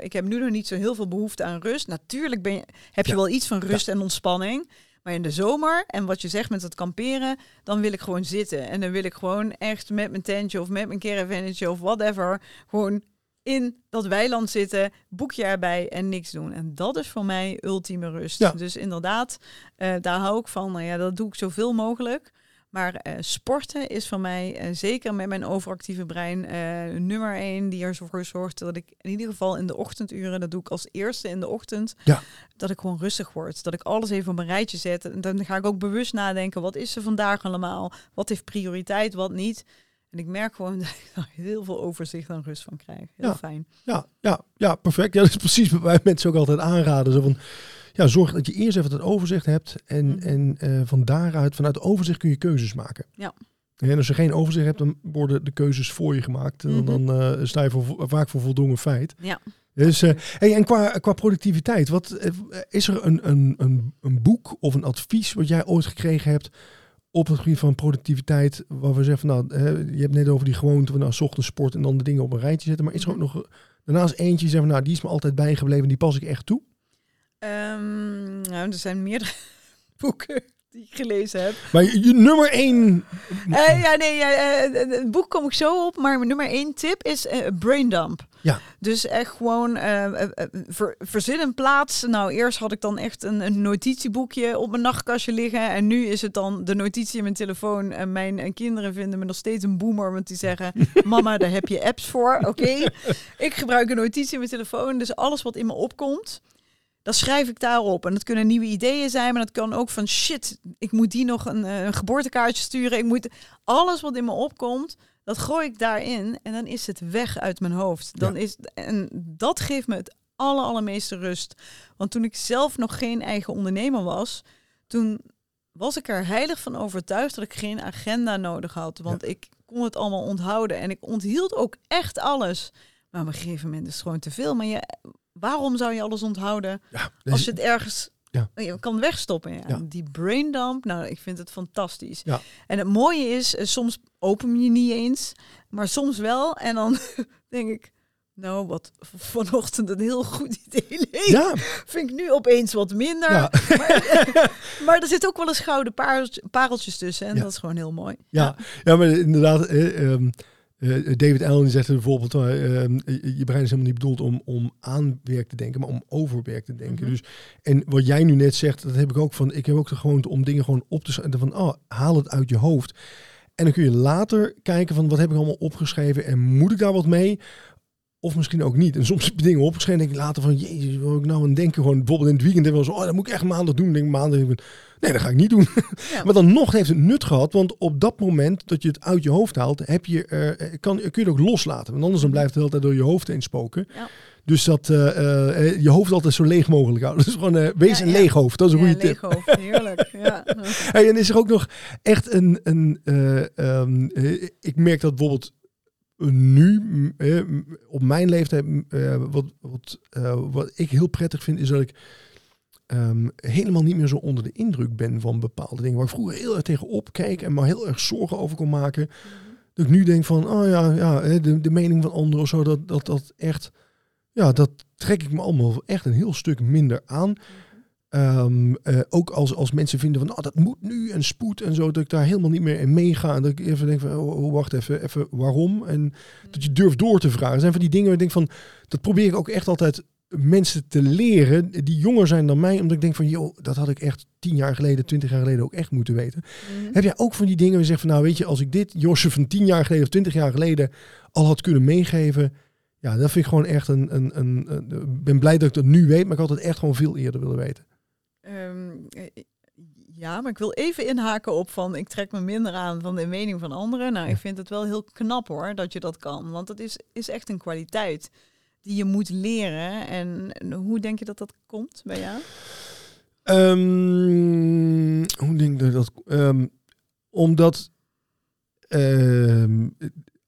S2: ik heb nu nog niet zo heel veel behoefte aan rust. Natuurlijk ben je, heb je
S1: Ja.
S2: wel iets van rust en ontspanning. Maar in de zomer, en wat je zegt met het kamperen, dan wil ik gewoon zitten. En dan wil ik gewoon echt met mijn tentje of met mijn caravannetje of whatever, gewoon in dat weiland zitten, boekje erbij en niks doen. En dat is voor mij ultieme rust.
S1: Ja.
S2: Dus inderdaad, eh, daar hou ik van. Nou ja, dat doe ik zoveel mogelijk. Maar eh, sporten is voor mij, eh, zeker met mijn overactieve brein, eh, nummer één die ervoor zorgt dat ik in ieder geval in de ochtenduren, dat doe ik als eerste in de ochtend,
S1: Ja.
S2: dat ik gewoon rustig word. Dat ik alles even op een rijtje zet. En dan ga ik ook bewust nadenken, wat is er vandaag allemaal? Wat heeft prioriteit, wat niet? En ik merk gewoon dat ik daar heel veel overzicht en rust van krijg. Heel
S1: Ja.
S2: fijn.
S1: Ja, ja, ja, perfect. Ja, dat is precies wat wij mensen ook altijd aanraden. Zo van, ja, zorg dat je eerst even het overzicht hebt. En,
S2: Mhm.
S1: en eh, van daaruit, vanuit het overzicht kun je keuzes maken.
S2: Ja.
S1: En als je geen overzicht hebt, dan worden de keuzes voor je gemaakt. En
S2: Mhm.
S1: dan eh, sta je voor, vaak voor voldongen feit.
S2: Ja.
S1: Dus, eh, hey, en qua, qua productiviteit, wat, is er een, een, een, een boek of een advies wat jij ooit gekregen hebt op het gebied van productiviteit, waar we zeggen van nou, hè, je hebt net over die gewoonte van nou, 's ochtends sport en dan de dingen op een rijtje zetten, maar is er ook nog daarnaast eentje van nou, die is me altijd bijgebleven, die pas ik echt toe?
S2: Ehm, nou, er zijn meerdere boeken die ik gelezen heb.
S1: Maar je, nummer één,
S2: Eh, ja, nee, eh, het boek kom ik zo op, maar mijn nummer één tip is eh braindump.
S1: Ja.
S2: Dus echt gewoon ver, verzin een plaats. Nou, eerst had ik dan echt een, een notitieboekje op mijn nachtkastje liggen. En nu is het dan de notitie in mijn telefoon. En mijn kinderen vinden me nog steeds een boomer, want die zeggen... Mama, daar heb je apps voor. Oké, ik gebruik een notitie in mijn telefoon. Dus alles wat in me opkomt, dan schrijf ik daarop. En dat kunnen nieuwe ideeën zijn, maar dat kan ook van shit, ik moet die nog een, eh, een geboortekaartje sturen. Ik moet alles wat in me opkomt, dat gooi ik daarin en dan is het weg uit mijn hoofd. Dan is, en dat geeft me het aller, allermeeste rust. Want toen ik zelf nog geen eigen ondernemer was, toen was ik er heilig van overtuigd dat ik geen agenda nodig had. Want ik kon het allemaal onthouden. En ik onthield ook echt alles. Maar op een gegeven moment is het gewoon te veel. Maar je, waarom zou je alles onthouden
S1: Ja,
S2: als je het ergens
S1: Ja.
S2: je kan wegstoppen? Ja. Die braindump, nou, ik vind het fantastisch. En het mooie is, eh, soms open je niet eens, maar soms wel. En dan denk ik, nou, wat vanochtend een heel goed idee leek,
S1: ja,
S2: vind ik nu opeens wat minder.
S1: ja,
S2: Maar, maar er zit ook wel eens gouden pareltjes, tussen. En
S1: Ja.
S2: dat is gewoon heel mooi.
S1: ja, ja, maar inderdaad, eh, ehm, eh, David Allen zegt bijvoorbeeld, eh, ehm, je brein is helemaal niet bedoeld om, om aan werk te denken, maar om over werk te denken.
S2: Mhm.
S1: Dus, en wat jij nu net zegt, dat heb ik ook van, ik heb ook de gewoonte om dingen gewoon op te schrijven, van, oh, haal het uit je hoofd. En dan kun je later kijken van, wat heb ik allemaal opgeschreven en moet ik daar wat mee? Of misschien ook niet. En soms heb je dingen opgeschreven en denk ik later van, jezus, wat ik nou aan denken? Gewoon bijvoorbeeld in het weekend en wel zo, oh, dat moet ik echt maandag doen. Dan denk ik maandag, nee, dat ga ik niet doen.
S2: Ja.
S1: Maar dan nog heeft het nut gehad, want op dat moment dat je het uit je hoofd haalt, heb je, eh, kan, kun je het ook loslaten. Want anders dan blijft het de hele tijd door je hoofd heen spoken.
S2: Ja.
S1: Dus dat eh, je hoofd altijd zo leeg mogelijk houden. Dus gewoon, wees
S2: Ja,
S1: een
S2: ja.
S1: leeg hoofd. Dat is een
S2: Ja,
S1: goede tip.
S2: Lego, heerlijk. Ja.
S1: Hey, en is er ook nog echt een. een eh, ehm, eh, ik merk dat bijvoorbeeld nu, eh, op mijn leeftijd, eh, wat, wat, eh, wat ik heel prettig vind, is dat ik ehm, helemaal niet meer zo onder de indruk ben van bepaalde dingen. Waar ik vroeger heel erg tegenop keek en maar heel erg zorgen over kon maken. Dat ik nu denk van, oh ja, ja de, de mening van anderen of zo, dat dat, dat echt, ja, dat trek ik me allemaal echt een heel stuk minder aan. Ehm, eh, ook als, als mensen vinden van, oh, dat moet nu en spoed en zo, dat ik daar helemaal niet meer in meega. En dat ik even denk van, oh, oh, wacht even, even, waarom? En dat je durft door te vragen. Dat zijn van die dingen waar ik denk van, dat probeer ik ook echt altijd mensen te leren die jonger zijn dan mij, omdat ik denk van, joh, dat had ik echt tien jaar geleden, twintig jaar geleden ook echt moeten weten.
S2: Mhm.
S1: Heb jij ook van die dingen waar je zegt van, nou weet je, als ik dit Josje van tien jaar geleden of twintig jaar geleden al had kunnen meegeven, ja, dat vind ik gewoon echt een, een, een, een- ik ben blij dat ik dat nu weet, maar ik had het echt gewoon veel eerder willen weten.
S2: Ehm, eh, ja, maar ik wil even inhaken op van ik trek me minder aan van de mening van anderen. Nou, ik vind het wel heel knap hoor dat je dat kan, want dat is, is echt een kwaliteit die je moet leren. En hoe denk je dat dat komt bij jou?
S1: Ehm, hoe denk ik dat? ehm, omdat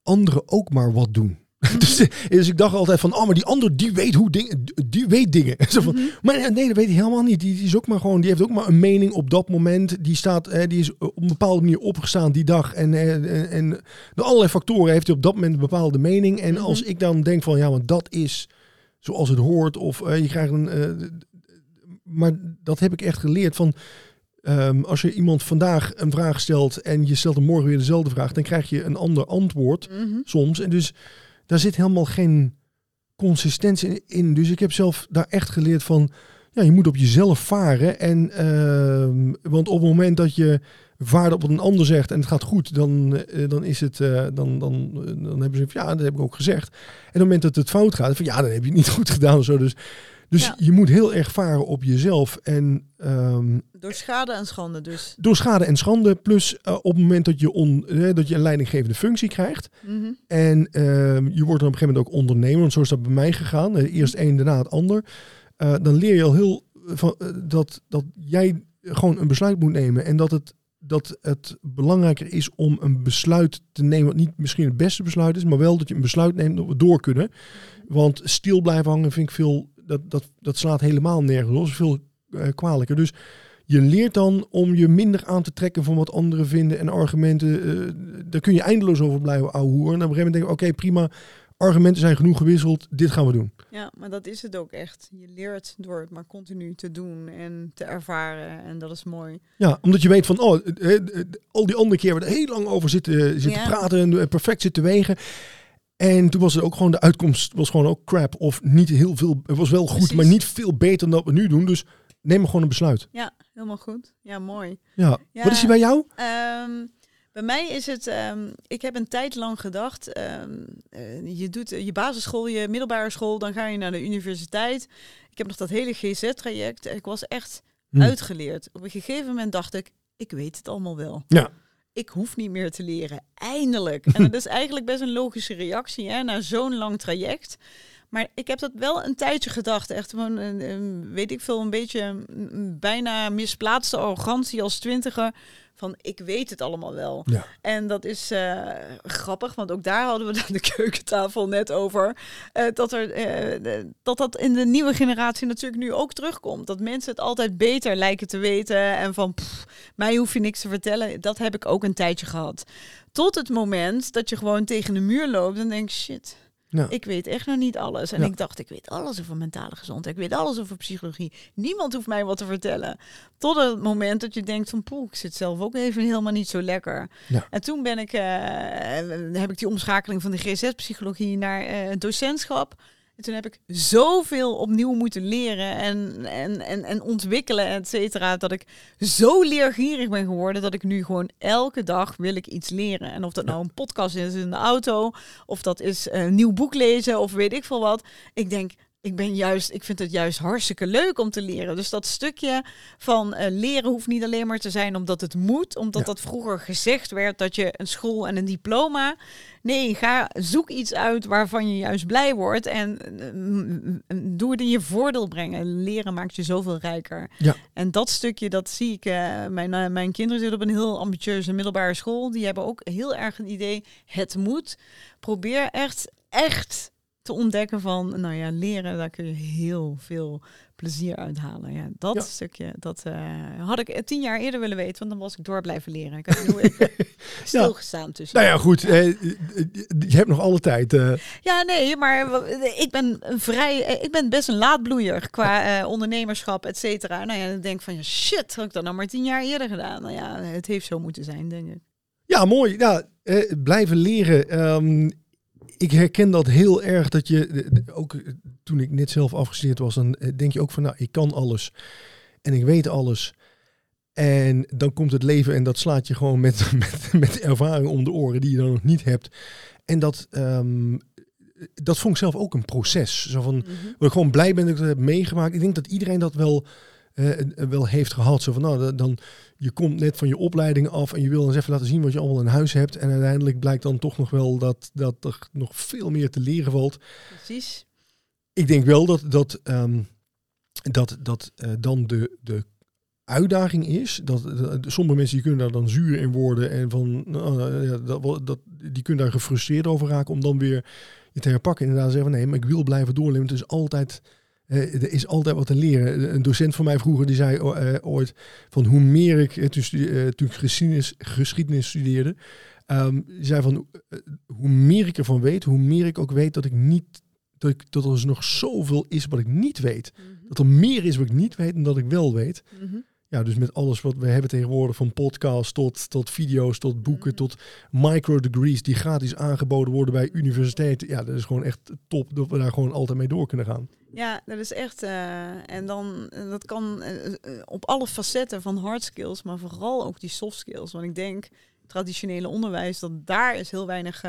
S1: anderen ook maar wat doen. dus, dus ik dacht altijd van, oh, maar die ander die weet hoe dingen, die weet dingen. Zo van,
S2: Mhm.
S1: Maar nee, nee, dat weet hij helemaal niet. Die, die is ook maar gewoon, die heeft ook maar een mening op dat moment. Die staat, eh, die is op een bepaalde manier opgestaan die dag. En, eh, en, en door allerlei factoren heeft hij op dat moment een bepaalde mening. En
S2: Mhm.
S1: als ik dan denk van, ja, want dat is zoals het hoort. Of eh, je krijgt een. eh, maar dat heb ik echt geleerd van. ehm, als je iemand vandaag een vraag stelt en je stelt hem morgen weer dezelfde vraag, dan krijg je een ander antwoord
S2: Mhm.
S1: soms. En dus daar zit helemaal geen consistentie in. Dus ik heb zelf daar echt geleerd van, ja, je moet op jezelf varen. En, ehm, want op het moment dat je vaart op een ander zegt en het gaat goed, dan, eh, dan is het, eh, dan, dan, dan hebben ze van, ja, dat heb ik ook gezegd. En op het moment dat het fout gaat, van ja, dan heb je het niet goed gedaan of zo. Dus, dus
S2: Ja.
S1: je moet heel erg varen op jezelf. En ehm,
S2: Door schade en schande dus.
S1: door schade en schande, plus eh, op het moment dat je, on, eh, dat je een leidinggevende functie krijgt,
S2: Mhm.
S1: en ehm, je wordt dan op een gegeven moment ook ondernemer, want zo is dat bij mij gegaan. Eh, eerst één, daarna het ander. Dan leer je al heel van, dat, dat jij gewoon een besluit moet nemen. En dat het, dat het belangrijker is om een besluit te nemen, wat niet misschien het beste besluit is, maar wel dat je een besluit neemt dat we door kunnen. Want stil blijven hangen vind ik veel, dat, dat, dat slaat helemaal nergens op. Veel eh, kwalijker. Dus je leert dan om je minder aan te trekken van wat anderen vinden en argumenten. eh, daar kun je eindeloos over blijven ouwehoeren. En op een gegeven moment denk ik, oké, prima. Argumenten zijn genoeg gewisseld. Dit gaan we doen.
S2: Ja, maar dat is het ook echt. Je leert door het maar continu te doen en te ervaren. En dat is mooi.
S1: Ja, omdat je weet van, oh, eh, al die andere keer hebben we er heel lang over zitten, zitten
S2: Ja.
S1: praten en perfect zitten wegen. En toen was het ook gewoon, de uitkomst was gewoon ook crap. Of niet heel veel, het was wel goed,
S2: Precies.
S1: maar niet veel beter dan wat we nu doen. Dus neem maar gewoon een besluit.
S2: Ja, helemaal goed. Ja, mooi.
S1: Ja.
S2: Ja.
S1: Wat is die bij jou?
S2: Ehm, bij mij is het, ehm, ik heb een tijd lang gedacht, ehm, eh, je doet je basisschool, je middelbare school, dan ga je naar de universiteit. Ik heb nog dat hele GZ-traject. Ik was echt
S1: Hm.
S2: uitgeleerd. Op een gegeven moment dacht ik, ik weet het allemaal wel.
S1: Ja.
S2: Ik hoef niet meer te leren. Eindelijk. En dat is eigenlijk best een logische reactie hè, na zo'n lang traject. Maar ik heb dat wel een tijdje gedacht. Echt gewoon, een, een- weet ik veel, een beetje een bijna misplaatste arrogantie als twintiger. Van ik weet het allemaal wel.
S1: Ja.
S2: En dat is eh, grappig, want ook daar hadden we de keukentafel net over. eh, dat, er, eh, de- dat dat in de nieuwe generatie natuurlijk nu ook terugkomt. Dat mensen het altijd beter lijken te weten. En van pff, mij hoef je niks te vertellen. Dat heb ik ook een tijdje gehad. Tot het moment dat je gewoon tegen de muur loopt en denkt: shit.
S1: Ja.
S2: Ik weet echt nog niet alles. En
S1: Ja.
S2: ik dacht, ik weet alles over mentale gezondheid. Ik weet alles over psychologie. Niemand hoeft mij wat te vertellen. Tot het moment dat je denkt van, poeh, ik zit zelf ook even helemaal niet zo lekker.
S1: Ja.
S2: En toen ben ik, eh, heb ik die omschakeling van de GZ-psychologie naar eh, docentschap. En toen heb ik zoveel opnieuw moeten leren en, en, en, en ontwikkelen, et cetera. Dat ik zo leergierig ben geworden dat ik nu gewoon elke dag wil ik iets leren. En of dat nou een podcast is in de auto, of dat is een nieuw boek lezen, of weet ik veel wat. Ik denk, ik ben juist, ik vind het juist hartstikke leuk om te leren. Dus dat stukje van eh, leren hoeft niet alleen maar te zijn omdat het moet, omdat
S1: Ja.
S2: dat vroeger gezegd werd dat je een school en een diploma. Nee, ga zoek iets uit waarvan je juist blij wordt en eh, doe het in je voordeel brengen. Leren maakt je zoveel rijker.
S1: Ja.
S2: En dat stukje, dat zie ik. eh, mijn, mijn kinderen zitten op een heel ambitieuze middelbare school. Die hebben ook heel erg een idee. Het moet. Probeer echt, echt te ontdekken van, nou ja, leren, daar kun je heel veel plezier uithalen. Ja, dat
S1: Ja.
S2: stukje, dat eh, had ik eh, tien jaar eerder willen weten, want dan was ik door blijven leren. Ik heb nu even stilgestaan tussen.
S1: Nou ja, goed. eh, eh, je hebt nog alle tijd. eh.
S2: Ja, nee, maar ik ben vrij, eh, ik ben best een laadbloeier qua eh, ondernemerschap, et cetera. Nou ja, dan denk ik van ja, shit, had ik dat nou maar tien jaar eerder gedaan. Nou ja, het heeft zo moeten zijn, denk ik.
S1: Ja, mooi. Ja, eh, blijven leren. Ehm, ik herken dat heel erg. Dat je, ook eh, toen ik net zelf afgestudeerd was, dan eh, denk je ook van, nou, ik kan alles. En ik weet alles. En dan komt het leven en dat slaat je gewoon met, met, met ervaring om de oren die je dan nog niet hebt. En dat, ehm, dat vond ik zelf ook een proces. Zo van, waar ik gewoon blij ben dat ik dat heb meegemaakt. Ik denk dat iedereen dat wel, eh, wel heeft gehad. Zo van, nou, da- dan, je komt net van je opleiding af en je wil eens even laten zien wat je allemaal in huis hebt. En uiteindelijk blijkt dan toch nog wel dat, dat er nog veel meer te leren valt.
S2: Precies.
S1: Ik denk wel dat, dat, ehm, dat, dat eh, dan de, de uitdaging is. Dat, dat- sommige mensen die kunnen daar dan zuur in worden. En van, nou, ja, dat, dat, die kunnen daar gefrustreerd over raken. Om dan weer je te herpakken. En inderdaad zeggen van nee, maar ik wil blijven doorleven. Het is altijd... eh, er is altijd wat te leren. Een docent van mij vroeger die zei oh, eh, ooit van hoe meer ik eh, toen, ik geschiedenis, geschiedenis studeerde, ehm, zei van hoe meer ik ervan weet, hoe meer ik ook weet dat ik niet dat, ik, dat er nog zoveel is wat ik niet weet. Dat er meer is wat ik niet weet dan dat ik wel weet.
S2: Mhm.
S1: Ja, dus met alles wat we hebben tegenwoordig, van podcasts tot, tot video's, tot boeken,
S2: Mhm.
S1: tot micro-degrees die gratis aangeboden worden bij universiteiten. Ja, dat is gewoon echt top dat we daar gewoon altijd mee door kunnen gaan.
S2: Ja, dat is echt. eh, en dan, dat kan eh, eh, op alle facetten van hard skills, maar vooral ook die soft skills. Want ik denk, traditionele onderwijs, dat daar is heel weinig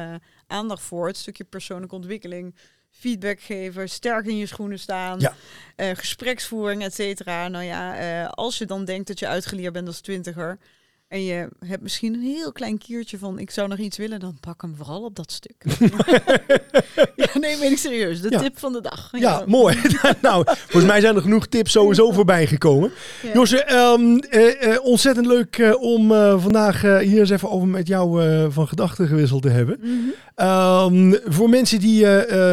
S2: aandacht voor. Het stukje persoonlijke ontwikkeling, feedback geven, sterk in je schoenen staan,
S1: Ja.
S2: eh, gespreksvoering, et cetera. Nou ja, eh, als je dan denkt dat je uitgeleerd bent als twintiger. En je hebt misschien een heel klein kiertje van ik zou nog iets willen, dan pak hem vooral op dat stuk. ja, nee, meen ik serieus. De
S1: Ja.
S2: tip van de dag.
S1: Ja, mooi. nou, volgens mij zijn er genoeg tips sowieso voorbij gekomen.
S2: Ja.
S1: Josje, ehm, eh, eh, ontzettend leuk eh, om vandaag hier eens even over met jou van gedachten gewisseld te hebben.
S2: Mhm.
S1: Ehm, voor mensen die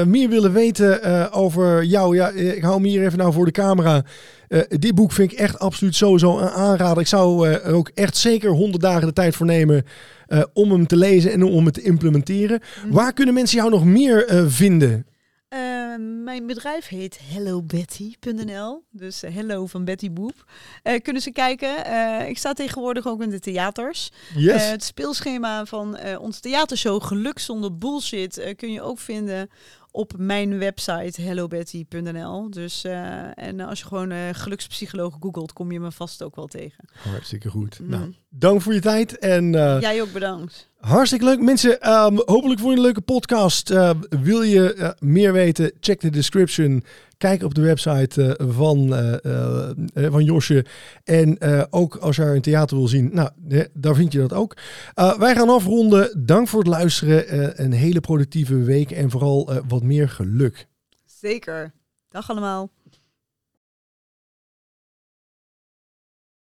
S1: meer willen weten over jou, ja, ik hou hem hier even nou voor de camera. Eh, dit boek vind ik echt absoluut sowieso een aanrader. Ik zou eh, er ook echt zeker 100 dagen de tijd voor nemen eh, om hem te lezen en om het te implementeren.
S2: Mhm.
S1: Waar kunnen mensen jou nog meer vinden?
S2: Mijn bedrijf heet hellobetty.nl. Dus hello van Betty Boep. Kunnen ze kijken. Ik sta tegenwoordig ook in de theaters.
S1: Yes.
S2: Het speelschema van onze theatershow Geluk zonder bullshit kun je ook vinden op mijn website hellobetty.nl. Dus eh, en als je gewoon eh, gelukspsycholoog googelt, kom je me vast ook wel tegen.
S1: Hartstikke goed.
S2: Mhm.
S1: Nou, dank voor je tijd en eh,
S2: Jij ook bedankt.
S1: Hartstikke leuk. Mensen, ehm, hopelijk voor je een leuke podcast. Eh, wil je eh, meer weten? Check de description. Kijk op de website eh, van, van Josje. En ook als je haar in theater wil zien, nou, daar vind je dat ook. Wij gaan afronden. Dank voor het luisteren. Een hele productieve week en vooral wat meer geluk.
S2: Zeker. Dag allemaal.